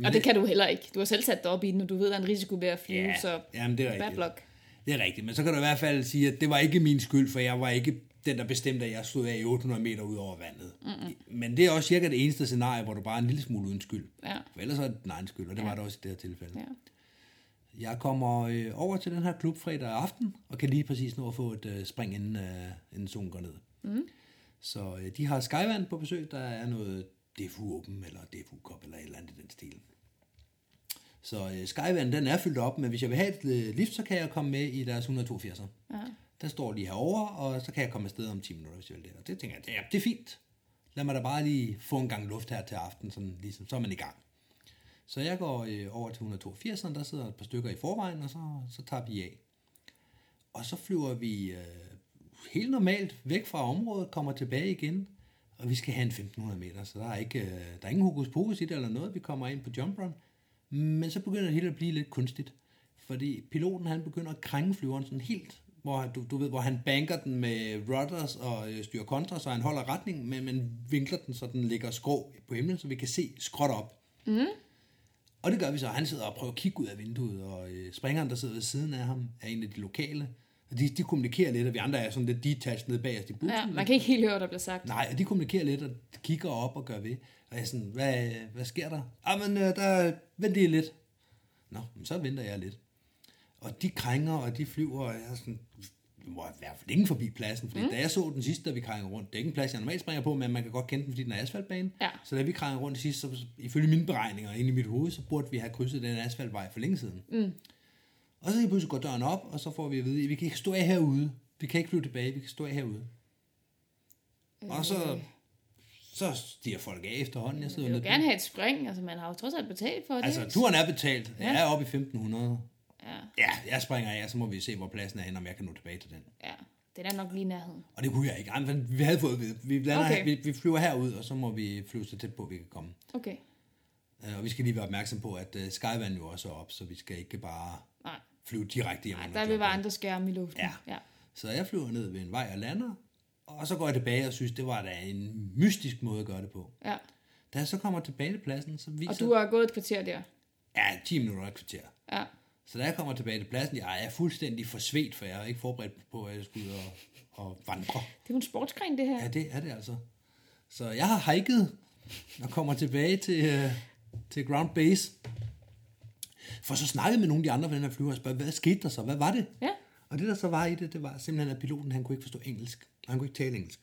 Og det kan du heller ikke. Du har selv sat dig op i den, og du ved, at der er en risiko ved at flyve, Ja, så jamen, det er rigtigt. luck. Det er rigtigt, men så kan du i hvert fald sige, at det var ikke min skyld, for jeg var ikke den, der bestemte, at jeg stod af i 800 meter ud over vandet. Mm-hmm. Men det er også cirka det eneste scenarie, hvor du bare er en lille smule uden skyld. Ja. For ellers er det din egen skyld, og det ja. var det også i det her tilfælde. Ja. Jeg kommer øh, over til den her klub fredag aften, og kan lige præcis nå at få et øh, spring, inden, øh, inden solen går ned. Mm. Så øh, de har Skyvand på besøg, der er noget Defu Open, eller Defu Cup, eller et eller andet i den stil. Så øh, Skyvand, den er fyldt op, men hvis jeg vil have et øh, lift, så kan jeg komme med i deres 182'er. Ja. Der står lige herovre, og så kan jeg komme afsted om 10 minutter, hvis jeg vil det. Og det tænker jeg, det er, det er fint. Lad mig da bare lige få en gang luft her til aften, sådan, ligesom, så er man i gang. Så jeg går øh, over til 182'eren, der sidder et par stykker i forvejen, og så, så tager vi af. Og så flyver vi øh, helt normalt væk fra området, kommer tilbage igen, og vi skal have en 1500 meter, så der er, ikke, øh, der er ingen hokus pokus i det eller noget. Vi kommer ind på jump run, men så begynder det hele at blive lidt kunstigt, fordi piloten han begynder at krænge flyveren sådan helt, hvor, du, du ved, hvor han banker den med rudders og øh, styrer kontra, så han holder retning, men, men vinkler den, så den ligger skrå på himlen, så vi kan se skråt op. Og det gør vi så. Han sidder og prøver at kigge ud af vinduet, og øh, springeren, der sidder ved siden af ham, er en af de lokale. De, de kommunikerer lidt, og vi andre er sådan lidt detached nede bagerst i bussen. ja, man kan ikke helt høre, hvad der bliver sagt. Nej, og de kommunikerer lidt og kigger op og gør ved. Og jeg er sådan, hvad, hvad sker der? Ah, men øh, der, vent lige lidt. Nå, men så venter jeg lidt. Og de krænger, og de flyver, og jeg er sådan, vi må i hvert fald ingen forbi pladsen, fordi mm. da jeg så den sidste, da vi krængede rundt, det er ikke en plads, jeg normalt springer på, men man kan godt kende den, fordi den er asfaltbane. Ja. Så da vi krængede rundt sidst, så ifølge mine beregninger inde i mit hoved, så burde vi have krydset den asfaltvej for længe siden. Mm. Og så lige pludselig går døren op, og så får vi at vide, at vi kan ikke stå af herude. Vi kan ikke flyve tilbage, vi kan stå af herude. Og så, så stiger folk af efterhånden. Jeg sidder Jeg vil gerne have et spring, altså man har jo trods alt betalt for det. Altså, turen er betalt. Jeg Ja. er oppe i 1500. Ja, Ja, jeg springer af, så må vi se, hvor pladsen er henne, om jeg kan nå tilbage til den. ja. Det er nok lige nærheden. Og det kunne jeg ikke. Men Vi havde fået at vi, lander, Okay. vi, vi flyver herud, og så må vi flyve så tæt på, vi kan komme. Okay. Øh, Og vi skal lige være opmærksom på, at uh, Skyvan jo også er op, så vi skal ikke bare flyve direkte hjem. Nej der vil være andre skærme i luften. Ja. ja. Så jeg flyver ned ved en vej og lander, og så går jeg tilbage og synes, det var da en mystisk måde at gøre det på. ja. Da jeg så kommer tilbage til pladsen, så viser... Og du har gået et kvarter der. Ja, 10 minutter og et kvarter. Ja. Så da jeg kommer tilbage til pladsen, jeg er fuldstændig forsvedt, for jeg er ikke forberedt på, at jeg skulle ud og, og vandre. Det er jo en sportsgren, det her. Ja, det er det altså. Så jeg har hiket og kommer tilbage til, øh, til ground base. For så snakkede med nogle af de andre på den her flyver og spørgsmål, hvad skete der så? Hvad var det? Ja. Og det der så var i det, det var simpelthen, at piloten han kunne ikke forstå engelsk. Og han kunne ikke tale engelsk.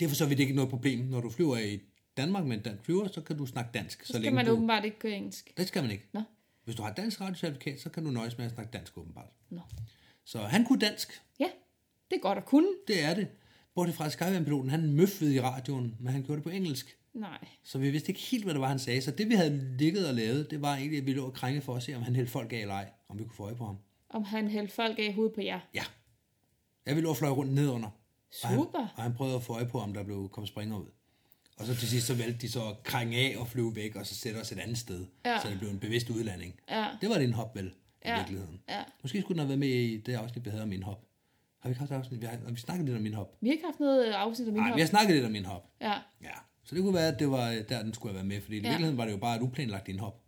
Det er for så vidt ikke noget problem. Når du flyver i Danmark med en dansk flyver, så kan du snakke dansk. Så, Så skal man du... åbenbart ikke køre engelsk. Det skal man ikke. Nå. Hvis du har dansk radiocertifikat, så kan du nøjes med at snakke dansk åbenbart. Nå. Så han kunne dansk. Ja, det er godt at kunne. Det er det. Bortset fra Skyvan-piloten, han møffede i radioen, men han gjorde det på engelsk. Nej. Så vi vidste ikke helt, hvad det var, han sagde. Så det, vi havde ligget og lavet, det var egentlig, at vi lå og krænge for at se, om han hældte folk af eller ej. Om vi kunne få øje på ham. Om han hældte folk af i hovedet på jer. Ja. Jeg ville lå og fløj rundt nedunder. Og han, Super. og han prøvede at få øje på, om der blev kom springer ud. Og så til sidst, så valgte de så at krænge af og flyve væk, og så sætte os et andet sted. Ja. Så det blev en bevidst udlanding. Ja. Det var det en hop, vel, i Ja. virkeligheden. Ja. Måske skulle den have været med i det afsnit, vi havde om min hop. Har vi ikke haft afsnit? Vi har, har vi snakket lidt om min hop? Vi har ikke haft noget afsnit af min Nej, hop. vi har snakket lidt om min hop. Ja, Ja. Så det kunne være, at det var der, den skulle have været med, fordi i Ja. virkeligheden var det jo bare et uplanlagt indhop.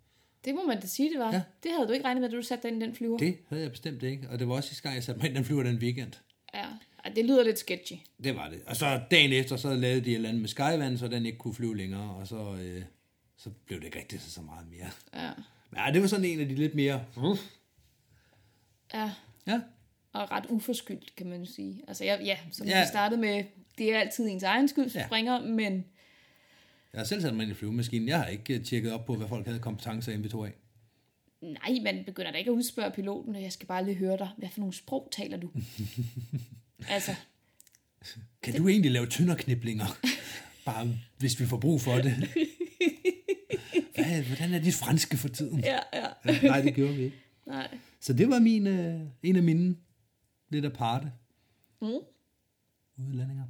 det må man da sige, det var. Ja. Det havde du ikke regnet med, da du satte dig ind i den flyver. Det havde jeg bestemt ikke, og det var også sidste gang, jeg satte mig ind i den flyver den weekend. Ja. Det lyder lidt sketchy. Det var det. Og så dagen efter, så lavede de et eller andet med Skyvan, så den ikke kunne flyve længere, og så, øh, så blev det ikke rigtig så meget mere. Ja. Men ja, det var sådan en af de lidt mere... Ja. Ja, Og ret uforskyldt, kan man sige. Altså, ja, ja som Ja. vi startede med, det er altid ens egen skyld, Ja. springer, men jeg har selv sat mig ind i flyvemaskinen. Jeg har ikke øh, tjekket op på, hvad folk havde kompetencer i MV2A. nej, man begynder da ikke at udspørge piloten, og jeg skal bare lige høre dig, hvad for nogle sprog taler du? altså, Kan du egentlig lave tynderkniblinger? Bare hvis vi får brug for det. Hvad, hvordan er dit franske for tiden? ja, ja. Ja, nej, det gjorde vi ikke. Nej. Så det var min, øh, en af mine lidt aparte Mm. udlandinger.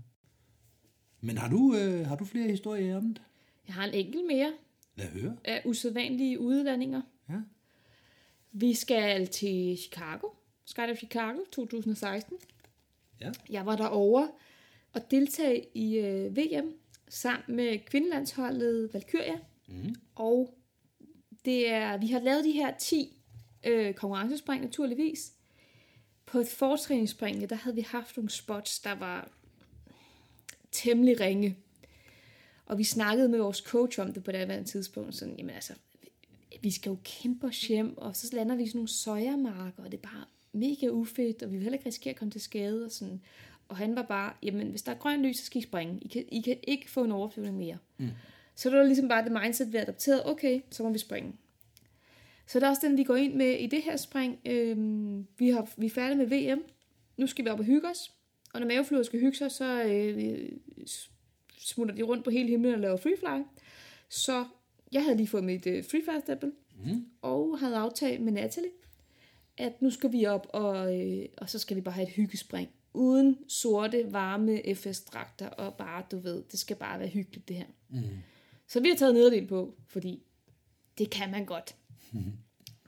Men har du, øh, har du flere historier om det? Jeg har en enkelt mere Lad høre. af usædvanlige udlandinger. Ja. Vi skal til Chicago. Skydive Chicago 2016. Ja. Jeg var derovre og deltage i øh, VM sammen med kvindelandsholdet Valkyria. Mm. Og det er, vi har lavet de her 10 øh, konkurrencespring naturligvis. På et fortræningsspring, der havde vi haft nogle spots, der var temmelig ringe. Og vi snakkede med vores coach om det på det andet tidspunkt. Sådan, jamen altså, vi skal jo kæmpe os hjem, og så lander vi i sådan nogle søjermarker, og det er bare mega ufedt, og vi vil heller ikke risikere at komme til skade. Og, sådan. og han var bare, jamen hvis der er grøn lys, så skal I springe. I kan, I kan ikke få en overflyvning mere. Mm. Så det var ligesom bare det mindset, vi adapterede. Okay, så må vi springe. Så det er også den, vi går ind med i det her spring. Øhm, vi, har, vi er færdige med VM. Nu skal vi op og hygge os. Og når maveflyver skal hygge sig, så øh, smutter de rundt på hele himlen og laver freefly. Så jeg havde lige fået mit øh, freefly stempel Mm. og havde aftalt med Natalie, at nu skal vi op, og, øh, og så skal vi bare have et hyggespring. Uden sorte, varme FS-dragter, og bare, du ved, det skal bare være hyggeligt det her. Mm. Så vi har taget nederdel på, fordi det kan man godt.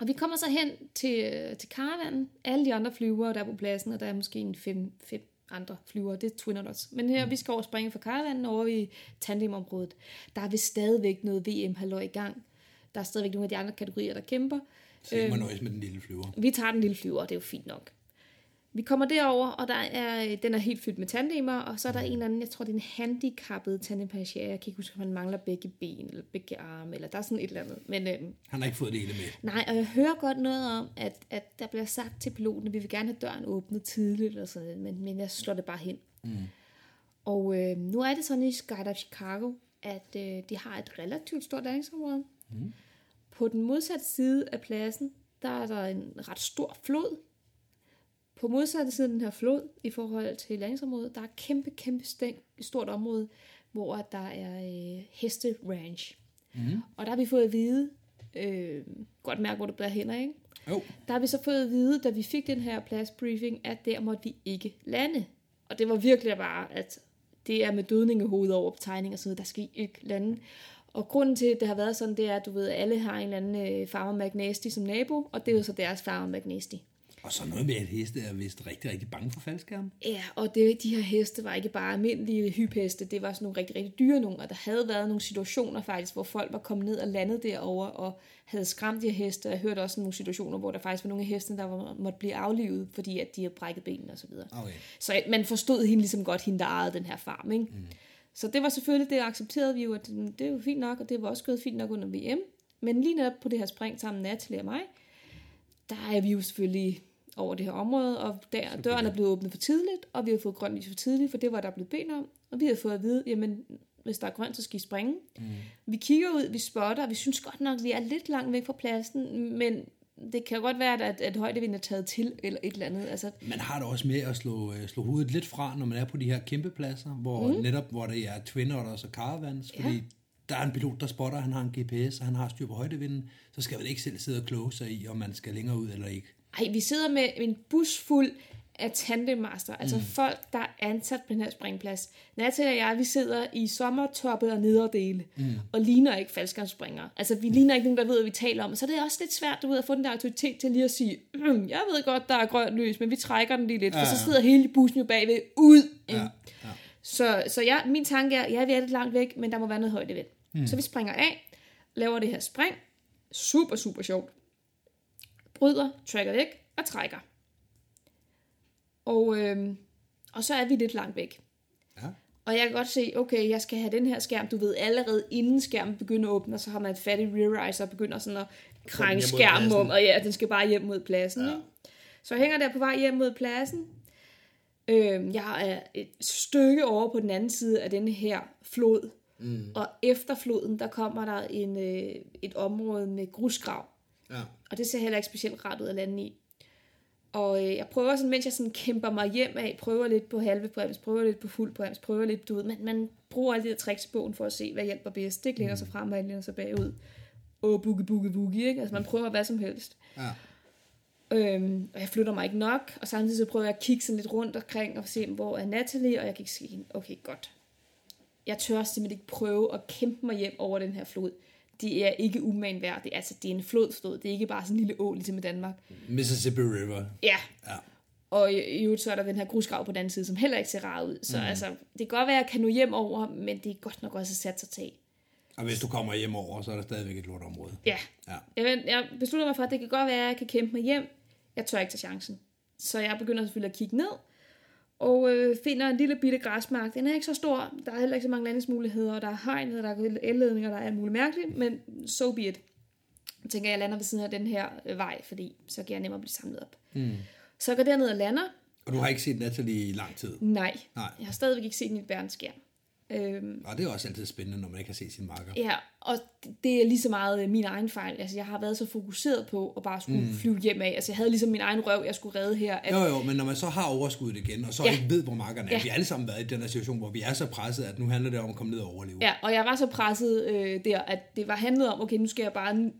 Og vi kommer så hen til, øh, til karavanen. Alle de andre flyvere, der er på pladsen, og der er måske en fem, fem andre flyvere. Det er Twin Otters. Men her, vi skal over springe fra karavanen over i tandemområdet. Der er vist stadigvæk noget VM-halløj i gang. Der er stadigvæk nogle af de andre kategorier, der kæmper. Så jeg må nøjes med den lille flyver. Vi tager den lille flyver, det er jo fint nok. Vi kommer derover, og der er, den er helt fyldt med tandemer, og så er der en eller anden, jeg tror det er en handicappet tandempatier, jeg kan ikke huske, om han mangler begge ben, eller begge arme, eller der er sådan et eller andet. Men øhm, Han har ikke fået det hele med. nej, og jeg hører godt noget om, at, at der bliver sagt til piloten, at vi vil gerne have døren åbnet tidligt, og sådan noget, men, men jeg slår det bare hen. Mm. Og øh, nu er det sådan i Skydive Chicago, at øh, de har et relativt stort landingsområde. Mm. På den modsatte side af pladsen, der er der en ret stor flod. På modsatte side af den her flod, i forhold til landingsområdet, der er kæmpe, kæmpe stæng, stort område, hvor der er øh, heste ranch. Mm. Og der har vi fået at vide, øh, godt mærke, hvor du bærer hænder, ikke? Jo, Der har vi så fået at vide, da vi fik den her pladsbriefing, at der måtte vi ikke lande. Og det var virkelig bare, at det er med dødningehoved over på tegning og sådan noget, der skal I ikke lande. Og grunden til, at det har været sådan, det er, at du ved, at alle har en eller anden øh, Farmer McNasty som nabo, og det er jo så deres Farmer McNasty. Og så noget med, at heste er vist rigtig, rigtig bange for faldskærm. Ja, og det, de her heste var ikke bare almindelige hypheste, det var sådan nogle rigtig, rigtig dyre nogle, og der havde været nogle situationer faktisk, hvor folk var kommet ned og landet derover og havde skræmt de her heste, og jeg hørte også nogle situationer, hvor der faktisk var nogle af hestene, der var, måtte blive aflivet, fordi at de havde brækket benene og så videre. Okay. Så man forstod hende ligesom godt, hende der ejede den her farm, ikke? Mm. Så det var selvfølgelig, det accepterede vi jo, at mm, det var fint nok, og det var også gået fint nok under VM. Men lige netop på det her spring sammen med Natalie og mig, der er vi jo selvfølgelig over det her område, og der, døren er blevet åbnet for tidligt, og vi har fået grønt lys for tidligt, for det var der blevet bedt om. Og vi har fået at vide, jamen, hvis der er grønt, så skal I springe. Mm. Vi kigger ud, vi spotter, og vi synes godt nok, vi er lidt langt væk fra pladsen, men det kan godt være, at, at højdevinden er taget til, eller et eller andet. Altså, Man har det også med at slå, øh, slå hovedet lidt fra, når man er på de her kæmpe pladser, hvor mm. netop hvor der er Twin Otters og Caravans, fordi Ja. der er en pilot, der spotter, han har en GPS, og han har styr på højdevinden, så skal man ikke selv sidde og kloge sig i, om man skal længere ud eller ikke. Ej, vi sidder med en bus fuld af tandemmaster, altså mm. folk, der er ansat på den her springplads. Natalie og jeg, vi sidder i sommertoppet og nederdele, mm. og ligner ikke faldskærmsspringere. Altså, vi ligner ikke nogen, der ved, hvad vi taler om. Så det er også lidt svært, du ved, at få den der autoritet til lige at sige, "Mm, jeg ved godt, der er grønt lys, men vi trækker den lige lidt, for Ja, så ja. sidder hele bussen jo bagved ud. Ja, ja. Så, så ja, min tanke er, ja, vi er lidt langt væk, men der må være noget højde ved. Mm. Så vi springer af, laver det her spring. Super, super sjovt. Bryder, tracker væk og trækker. Og, øhm, og så er vi lidt langt væk. Ja. Og jeg kan godt se, okay, jeg skal have den her skærm, du ved, allerede inden skærmen begynder at åbne, og så har man et fat i rear eyes og begynder sådan at krænge skærmen om, og ja, den skal bare hjem mod pladsen. Ja. Ja. Så jeg hænger der på vej hjem mod pladsen. Øhm, jeg er et stykke over på den anden side af denne her flod, mm. og efter floden, der kommer der en, øh, et område med grusgrav. Ja. Og det ser heller ikke specielt rart ud at lande i. Og øh, jeg prøver sådan, mens jeg sådan kæmper mig hjem af, prøver lidt på halve brems, prøver lidt på fuld brems, prøver lidt, du ved, men man bruger alle de der tricks i bogen for at se, hvad hjælper bedst. Det læner sig frem, og læner sig bagud. Og boogie, boogie, boogie, ikke? Altså man prøver hvad som helst. Ja. Øhm, og jeg flytter mig ikke nok, og samtidig så prøver jeg at kigge sådan lidt rundt omkring og se, hvor er Natalie, og jeg kan ikke se hende. Okay, godt. Jeg tør simpelthen ikke prøve at kæmpe mig hjem over den her flod. Det er ikke uman værd. Det er, altså, det er en flodflod. Det er ikke bare sådan en lille å, ligesom i Danmark. Mississippi River. Ja, Ja. og i øvrigt så er der den her grusgrav på den anden side, som heller ikke ser rar ud. Så mm. altså, det kan godt være, at jeg kan nå hjem over, men det er godt nok også sat sig til. Og hvis du kommer hjem over, så er der stadigvæk et lortområde. Ja. Ja. Jeg, jeg beslutter mig for, at det kan godt være, at jeg kan kæmpe mig hjem. Jeg tør ikke tage chancen. Så jeg begynder selvfølgelig at kigge ned, og øh, finder en lille bitte græsmark. Den er ikke så stor, der er heller ikke så mange landingsmuligheder, og der er hegn, og der er elledninger, der er alt muligt mærkeligt, men so be it. Jeg tænker, jeg lander ved siden af den her øh, vej, fordi så kan jeg nemmere blive samlet op. Mm. Så jeg går derned og lander. Og du har ikke set Natalie i lang tid. Nej, Nej. jeg har stadigvæk ikke set mit bærensskærm. Øhm, Og det er også altid spændende, når man ikke har set sin marker. Ja, og det er lige så meget øh, min egen fejl. Altså, jeg har været så fokuseret på at bare skulle mm. flyve hjem af. Altså, jeg havde ligesom min egen røv, jeg skulle redde her. At, Jo, jo, men når man så har overskuddet igen, og så ja. Ikke ved, hvor markerne er, Ja. vi har alle sammen været i den her situation, hvor vi er så presset, at nu handler det om at komme ned og overleve. Ja, og jeg var så presset øh, der, at det var handlet om, okay, nu skal jeg bare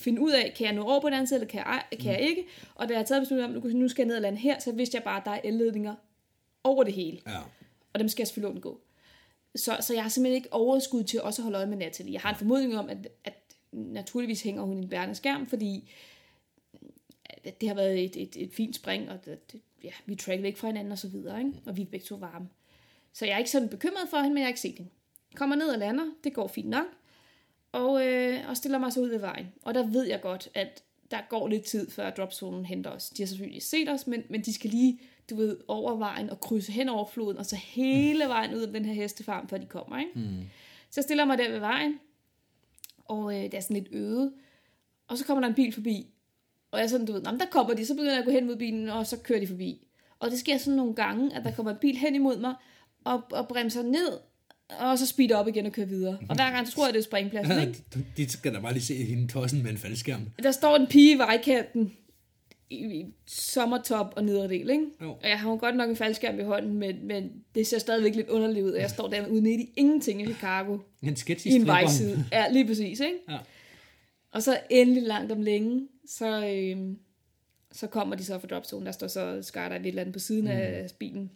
finde ud af, kan jeg nå over på den anden side, eller kan jeg, kan jeg ikke? Og da jeg taget beslutning om, at nu skal jeg ned og lande her, så vidste jeg bare, at der er elledninger over det hele. Ja. Og dem skal jeg selvfølgelig undgå. Så, så jeg har simpelthen ikke overskud til også at holde øje med Natalie. Jeg har en formodning om, at, at naturligvis hænger hun i en bærende skærm, fordi øh, det har været et, et, et fint spring, og det, ja, vi trackede ikke fra hinanden og så videre, ikke? og vi er begge to varme. Så jeg er ikke sådan bekymret for hende, men jeg har ikke set hende. Kommer ned og lander, det går fint nok, og, øh, og stiller mig så ud ved vejen. Og der ved jeg godt, at der går lidt tid, før dropzonen henter os. De har selvfølgelig set os, men, men de skal lige, du ved, over vejen og krydse hen over floden, og så hele vejen ud af den her hestefarm, før de kommer, ikke? Mm. Så jeg stiller mig der ved vejen, og øh, det er sådan lidt øde, og så kommer der en bil forbi, og jeg er sådan, du ved, "Nå, men der kommer de, så begynder jeg at gå hen mod bilen, og så kører de forbi. Og det sker sådan nogle gange, at der kommer en bil hen imod mig, og, og bremser ned, og så speeder op igen og kører videre. Og hver gang tror jeg, det er springpladsen, ikke? de, de skal da bare lige se hende tossen med en faldskærm. Der står en pige i vejkanten, i, i sommertop og nederdel, ikke? Jo. Og jeg har jo godt nok en faldskærm i hånden, men, men det ser stadigvæk lidt underligt ud, og jeg står der ude midt i ingenting i Chicago, En sketchy i en vejside. Ja, lige præcis, ikke? Ja. Og så endelig langt om længe, så, øh, så kommer de så fra dropzone, der står så skarter et eller andet på siden mm. af bilen.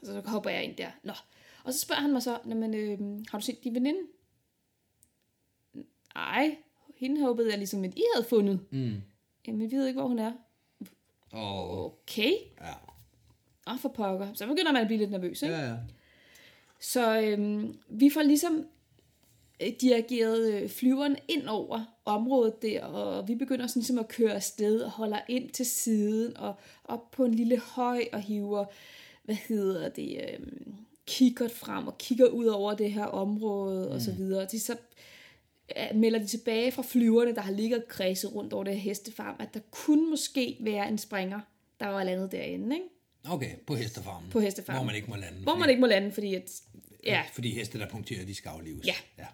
Og så hopper jeg ind der. Nå. Og så spørger han mig så, men, øh, har du set din veninde? Nej, hende håbede jeg ligesom, at I havde fundet. Mm. Jamen, vi ved ikke, hvor hun er. Og, Okay. ja. Åh, for pokker. Så begynder man at blive lidt nervøs, ikke? Ja, ja. Så øhm, vi får ligesom øh, dirigeret øh, flyveren ind over området der, og vi begynder sådan ligesom at køre afsted og holder ind til siden og op på en lille høj og hiver, hvad hedder det, øhm, kikkert frem og kigger ud over det her område mm. og så videre. De så melder de tilbage fra flyverne, der har ligget og kredset rundt over det her hestefarm, at der kunne måske være en springer, der var landet derinde, ikke? Okay, på hestefarmen. På hestefarmen. Hvor man ikke må lande. Hvor fordi- man ikke må lande, fordi at, ja, Fordi heste, der punkterer, de skal aflives. Ja. ja.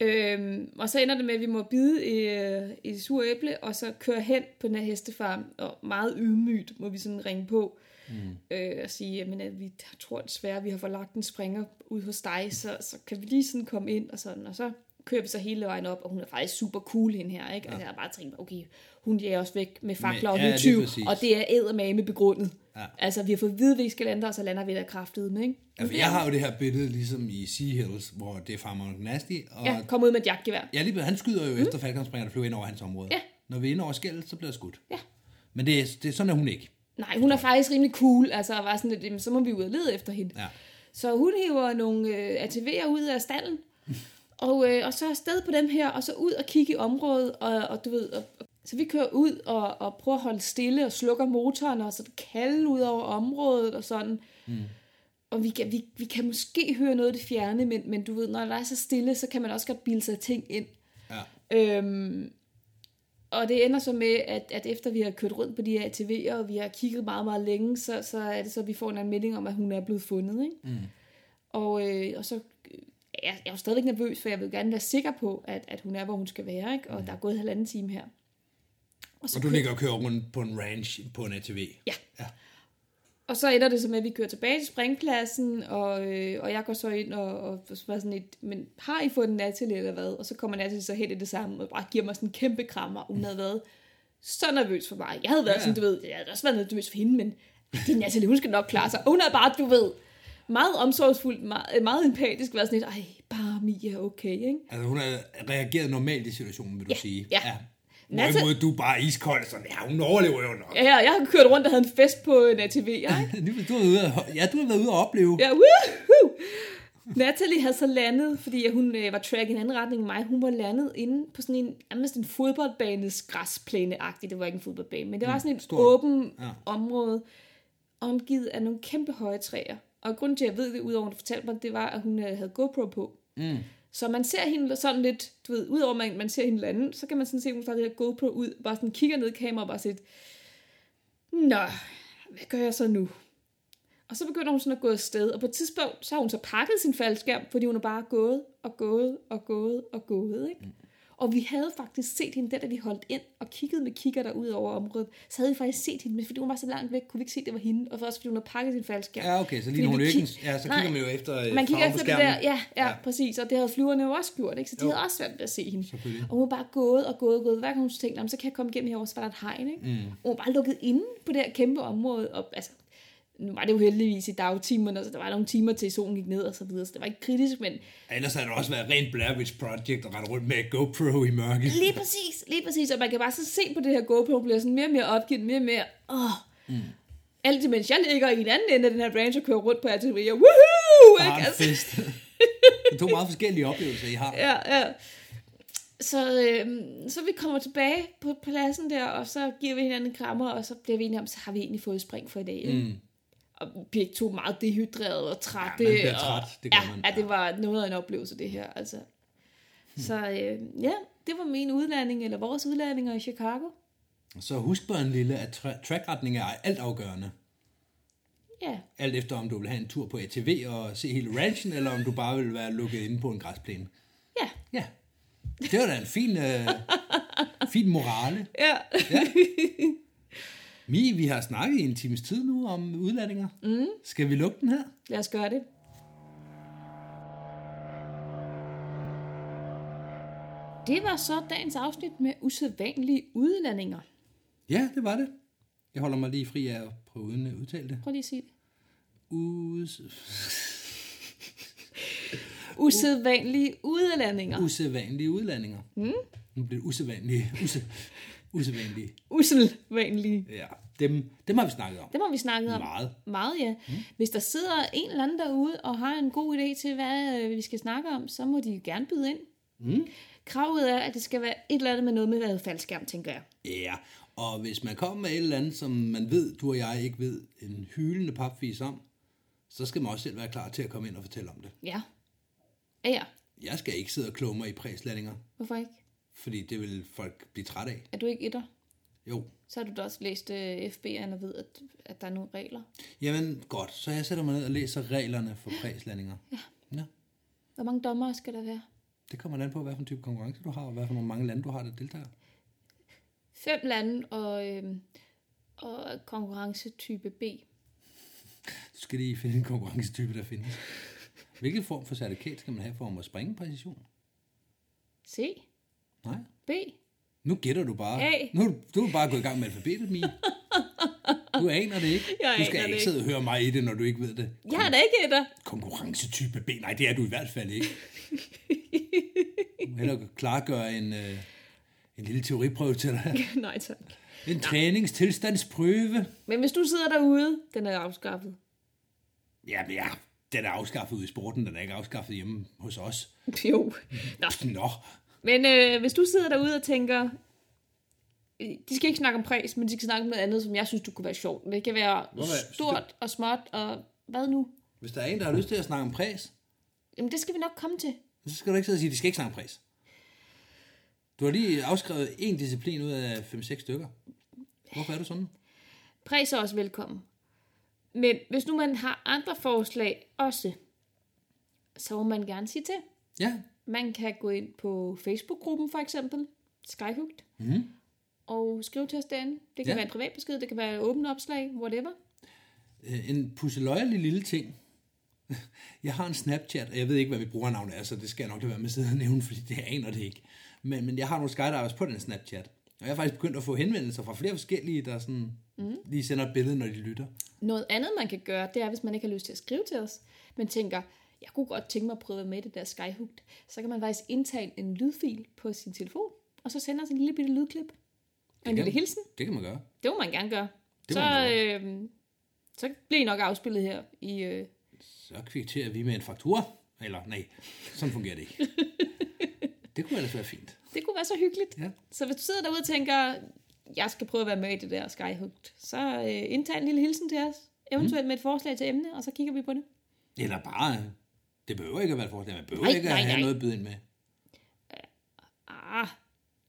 Øhm, og så ender det med, at vi må bide i, øh, i det sure æble, og så køre hen på den her hestefarm, og meget ydmygt må vi sådan ringe på, mm. øh, og sige, jamen, at vi tror desværre, at vi har forlagt en springer ud hos dig, så, så kan vi lige sådan komme ind, og sådan, og så kører vi så hele vejen op, og hun er faktisk super cool, hende her, ikke? Og jeg har bare tænkt, okay, hun jager os væk med fakler og ja, lige hudtyv, præcis. og det er eddermame begrundet. Ja. Altså, vi har fået at vide, at vi ikke skal lande og så lander vi der kraftet med, ikke? Ja, for jeg har jo det her billede, ligesom i Sea Hills, hvor det er Farmer Nasty, og Ja, kom ud med et jagtgevær. ja, lige, han skyder jo mm. efter der flyver ind over hans område. Ja. Når vi er inde over skældet, så bliver der skudt. Ja. Men det er, det er sådan, er hun ikke. Nej, hun er faktisk rimelig cool, altså var sådan lidt, så må vi ud og lede efter hende. Ja. Så hun hiver nogle øh, ATV'er ud af stallen, og, øh, og så afsted på dem her, og så ud og kigge i området, og, og du ved, og, så vi kører ud og, og prøver at holde stille og slukker motoren, og så kalde ud over området og sådan. Mm. Og vi kan, vi, vi kan måske høre noget af det fjerne, men, men du ved, når der er så stille, så kan man også godt bilde sig ting ind. Ja. Øhm, og det ender så med, at, at efter vi har kørt rundt på de her ATV'er, og vi har kigget meget, meget længe, så, så er det så, at vi får en anmelding om, at hun er blevet fundet. Ikke? Mm. Og, øh, og så jeg, jeg er jo stadigvæk nervøs, for jeg vil gerne være sikker på, at, at hun er, hvor hun skal være. Ikke? Og mm. der er gået halvanden time her. Og, så Og du ligger og kører rundt på en ranch på en ATV. Ja. ja. Og så ender det så med, at vi kører tilbage til springpladsen, og, øh, og jeg går så ind og, og spørger sådan et, men har I fået den Natalie eller hvad? Og så kommer Natalie så hen i det samme, og bare giver mig sådan en kæmpe krammer. Hun havde været så nervøs for mig. Jeg havde været Ja. sådan, du ved, jeg havde også været nervøs for hende, men det er Natalie, hun skal nok klare sig. Og hun er bare, du ved, meget omsorgsfuld, meget, meget empatisk, været sådan lidt, ej, bare Mia, okay, ikke? Altså, hun har reageret normalt i situationen, vil du Ja, sige. ja. Hvorimod altså, du er bare iskold, sådan, ja, hun overlever jo nok. Ja, jeg har kørt rundt og havde en fest på en ATV, ikke? Du har været ude at, ja, du har været ude at opleve. Ja, woohoo! Natalie havde så landet, fordi hun øh, var track i en anden retning end mig. Hun var landet inde på sådan en, nærmest en fodboldbanes græsplæne-agtig. Det var ikke en fodboldbane, men det var sådan et stor. åben Ja. ja. område, omgivet af nogle kæmpe høje træer. Og grunden til, at jeg ved det, udover at du fortalte mig, det var, at hun øh, havde GoPro på. Mm. Så man ser hende sådan lidt, du ved, udover at man, man ser hende lande, så kan man sådan se, at hun tager det her GoPro ud, bare sådan kigger ned i kameraet og bare siger, Nå, hvad gør jeg så nu? Og så begynder hun sådan at gå afsted, og på et tidspunkt, så har hun så pakket sin faldskærm, fordi hun er bare gået og gået og gået og gået, ikke? Mm. Og vi havde faktisk set hende der, da vi holdt ind og kiggede med kigger der ud over området. Så havde vi faktisk set hende, men fordi hun var så langt væk, kunne vi ikke se, at det var hende. Og også fordi hun havde pakket sin faldskærm. Ja, okay, så lige nu hun ikke... kig- Ja, så kigger man jo efter øh, Man kigger efter det der, ja, ja, Ja. præcis, og det havde flyverne jo også gjort, ikke? så de Jo. havde også svært ved at se hende. Og hun var bare gået og gået og gået. Hver gang hun tænkte, "Jamen, så kan jeg komme igennem herovre, så var der et hegn. Ikke? Mm. Og hun var bare lukket inde på det her kæmpe område. Og, altså, nu var det jo heldigvis i dagtimerne, så der var nogle timer til solen gik ned og så videre, så det var ikke kritisk, men Ja, Ellers havde det også været rent Blair Witch Project at rende rundt med GoPro i mørket. lige præcis, lige præcis, og man kan bare så se på det her GoPro, bliver sådan mere og mere opgivet, mere og mere, åh, mm. alt imens jeg ligger i en anden ende af den her branch og kører rundt på og woohoo, Bare ikke? Altså, fest. Det er to meget forskellige oplevelser, I har. ja, ja. Så, øh, så vi kommer tilbage på pladsen der, og så giver vi hinanden en krammer, og så bliver vi enige om, så har vi egentlig fået spring for i dag. Mm. Og begge to meget dehydreret og trætte. Ja, man bliver og, træt, det gør ja, man. Ja, det var noget af en oplevelse, det her. Altså. Så øh, ja, det var min udlanding, eller vores udlandinger i Chicago. Så husk bare en lille, at tra- trackretning er alt afgørende. Ja, Alt efter om du vil have en tur på ATV og se hele ranchen, eller om du bare vil være lukket inde på en græsplæne. ja, Ja, det var da en fin, øh, fin morale. ja. Mi, vi har snakket i en times tid nu om udlandinger. Mm. Skal vi lukke den her? Lad os gøre det. Det var så dagens afsnit med usædvanlige udlandinger. Ja, det var det. Jeg holder mig lige fri af at prøve uden at udtale det. Prøv lige at sige det. Us- Usædvanlige udlandinger. usædvanlige udlandinger. Mm. Nu bliver det usædvanlige. Use- usædvanlige. Usædvanlige. Ja, dem, dem har vi snakket om. Det har vi snakket om. Meget. Meget, ja. Mm. Hvis der sidder en eller anden derude og har en god idé til, hvad øh, vi skal snakke om, så må de gerne byde ind. Mm. Kravet er, at det skal være et eller andet med noget med hvad faldskærm, tænker jeg. Ja, og hvis man kommer med et eller andet, som man ved, du og jeg ikke ved, en hylende papvis om, så skal man også selv være klar til at komme ind og fortælle om det. Ja. Ja, ja. Jeg skal ikke sidde og mig i præslandinger, Hvorfor ikke? Fordi det vil folk blive træt af. Er du ikke etter? Jo, Så har du da også læst uh, FB'eren og ved, at, at der er nogle regler. jamen godt, så jeg sætter mig ned og læser reglerne for præslandinger. Ja. ja. Hvor mange dommer skal der være? Det kommer an på, hvad for en type konkurrence du har, og hvad for nogle mange lande du har, der deltager. Fem lande og, øhm, og konkurrencetype B. Du skal lige finde en konkurrencetype, der findes. Hvilken form for certifikat skal man have for at springe præcision? C. Nej. B. Nu gætter du bare. A. Nu, er du- du er bare gået i gang med alfabetet, Mie. Du aner det ikke. Jeg du skal ikke sidde og høre mig i det, når du ikke ved det. Jeg er da ikke etter. Konkurrencetype B. Nej, det er du i hvert fald ikke. Du må hellere klargøre en, øh, en lille teoriprøve til dig. Nej tak. En træningstilstandsprøve. Men hvis du sidder derude, den er afskaffet. Ja, men ja, den er afskaffet ude i sporten. Den er ikke afskaffet hjemme hos os. Jo. Nå. Nå, Men øh, hvis du sidder derude og tænker, øh, de skal ikke snakke om præs, men de skal snakke om noget andet, som jeg synes, du kunne være sjovt. Det kan være Hvorfor? stort og småt, og hvad nu? hvis der er en, der har lyst til at snakke om præs, Jamen, det skal vi nok komme til. så skal du ikke sidde og sige, at de skal ikke snakke om præs. Du har lige afskrevet en disciplin ud af 5-6 stykker. Hvorfor er du sådan? Præs er også velkommen. Men hvis nu man har andre forslag også, så må man gerne sige til. Ja, Man kan gå ind på Facebook-gruppen for eksempel, Skyhooked, Mhm. og skrive til os derinde. Det kan Ja. være en privat besked, det kan være et åbent opslag, whatever. Øh, en pusseløjerlig lille ting. Jeg har en Snapchat, og jeg ved ikke, hvad mit brugernavn er, så det skal jeg nok lade være med at sidde og nævne, fordi det aner det ikke. Men, men jeg har nogle skydivers på den Snapchat. Og jeg har faktisk begyndt at få henvendelser fra flere forskellige, der sådan, mm. lige sender et billede, når de lytter. Noget andet, man kan gøre, det er, hvis man ikke har lyst til at skrive til os, men tænker, jeg kunne godt tænke mig at prøve med det der Skyhooked, så kan man faktisk indtale en lydfil på sin telefon, og så sender os en lille bitte lydklip. Og en lille hilsen. Det kan man gøre. Det må man gerne gøre. Det så, man øh, så bliver I nok afspillet her i... Øh, Så kvitterer vi med en faktura. Eller nej, sådan fungerer det ikke. det kunne ellers være fint. det kunne være så hyggeligt. Ja. Så hvis du sidder derude og tænker, jeg skal prøve at være med i det der Skyhooked, så øh, indtag en lille hilsen til os. Eventuelt med et forslag til emne, og så kigger vi på det. Eller bare, det behøver ikke at være et forslag. Man behøver Nej, ikke at nej, have nej. noget at byde ind med. Ah,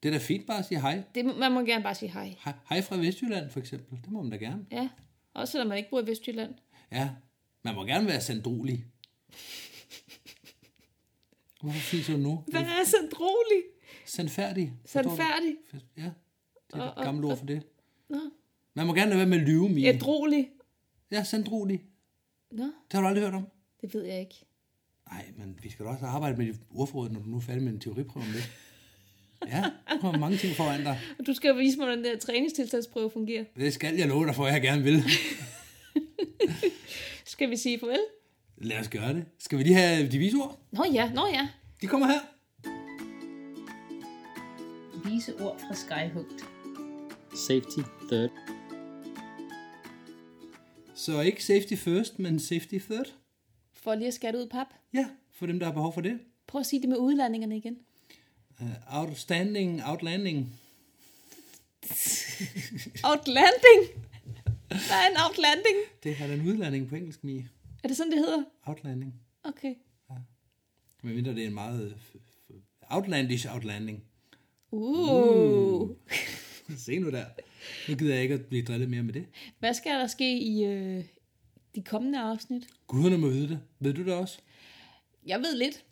Det er da fint bare at sige hej. det, man må gerne bare sige hej. Hej- Hej fra Vestjylland for eksempel. Det må man da gerne. Ja, også selvom man ikke bor i Vestjylland. Ja, man må gerne være sandrolig. Hvorfor fiser du nu? Hvad er sandrolig? Sandfærdig. Sandfærdig? Ja, det er Og- et gammelt ord for det. Nå. Man må gerne være med at lyve, Mie. Ædrolig? Ja, sandrolig. Nå, Det har du aldrig hørt om. det ved jeg ikke. Nej, men vi skal da også arbejde med dit ordforråd, når du nu er færdig med en teoriprøve om det. Ja, du har mange ting foran dig. Og du skal vise mig, hvordan den der træningstilstandsprøve fungerer. Det skal jeg love dig for, at jeg gerne vil. Skal vi sige farvel? Lad os gøre det. Skal vi lige have de visord? Nå ja, nå ja. De kommer her. Vise ord fra Skyhooked. Safety third. Så ikke safety first, men safety third. For lige at skatte ud pap. Ja, for dem, der har behov for det. Prøv at sige det med udlandingerne igen. Uh, outstanding, outlanding. Outlanding. Hvad er en outlanding? Det har en udlanding på engelsk, Mie. Er det sådan, det hedder? Outlanding. Okay. Men mindre det er en meget øh, outlandish outlanding. Uh. Se nu der. Nu gider jeg ikke at blive drillet mere med det. Hvad skal der ske i øh, de kommende afsnit? Guderne må vide det. Ved du det også? Jeg ved lidt.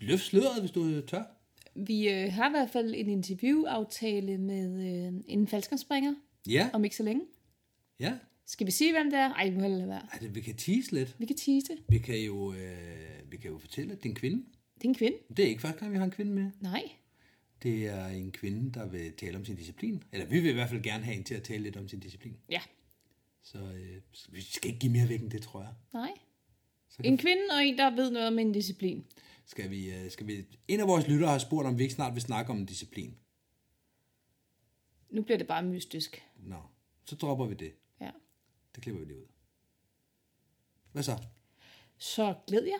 Løft sløret, hvis du er tør. Vi øh, har i hvert fald en interviewaftale med øh, en falskerspringer Ja, om ikke så længe. ja. Skal vi sige, hvem det er? Ej, vi må hellere være. Ej, det, vi kan tease lidt. Vi kan tease det. Vi kan jo, øh, vi kan jo fortælle, at det er en kvinde. Det er en kvinde. Det er ikke første gang, vi har en kvinde med. Nej. Det er en kvinde, der vil tale om sin disciplin. Eller vi vil i hvert fald gerne have en til at tale lidt om sin disciplin. Ja. Så øh, vi skal ikke give mere væk end det, tror jeg. Nej. Så kan, En kvinde og en, der ved noget om en disciplin. skal, vi, øh, skal vi... En af vores lyttere har spurgt, om vi ikke snart vil snakke om en disciplin. Nu bliver det bare mystisk. Nå, så dropper vi det. Ja. Det klipper vi lige ud. Hvad så? Så glæd jer.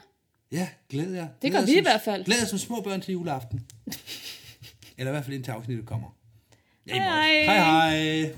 Ja, glæd jer. Det gør vi i som- hvert fald. Glæd jer som små børn til juleaften. Eller i hvert fald indtil afsnittet kommer. Ja, i Hej, hej. Hej hej.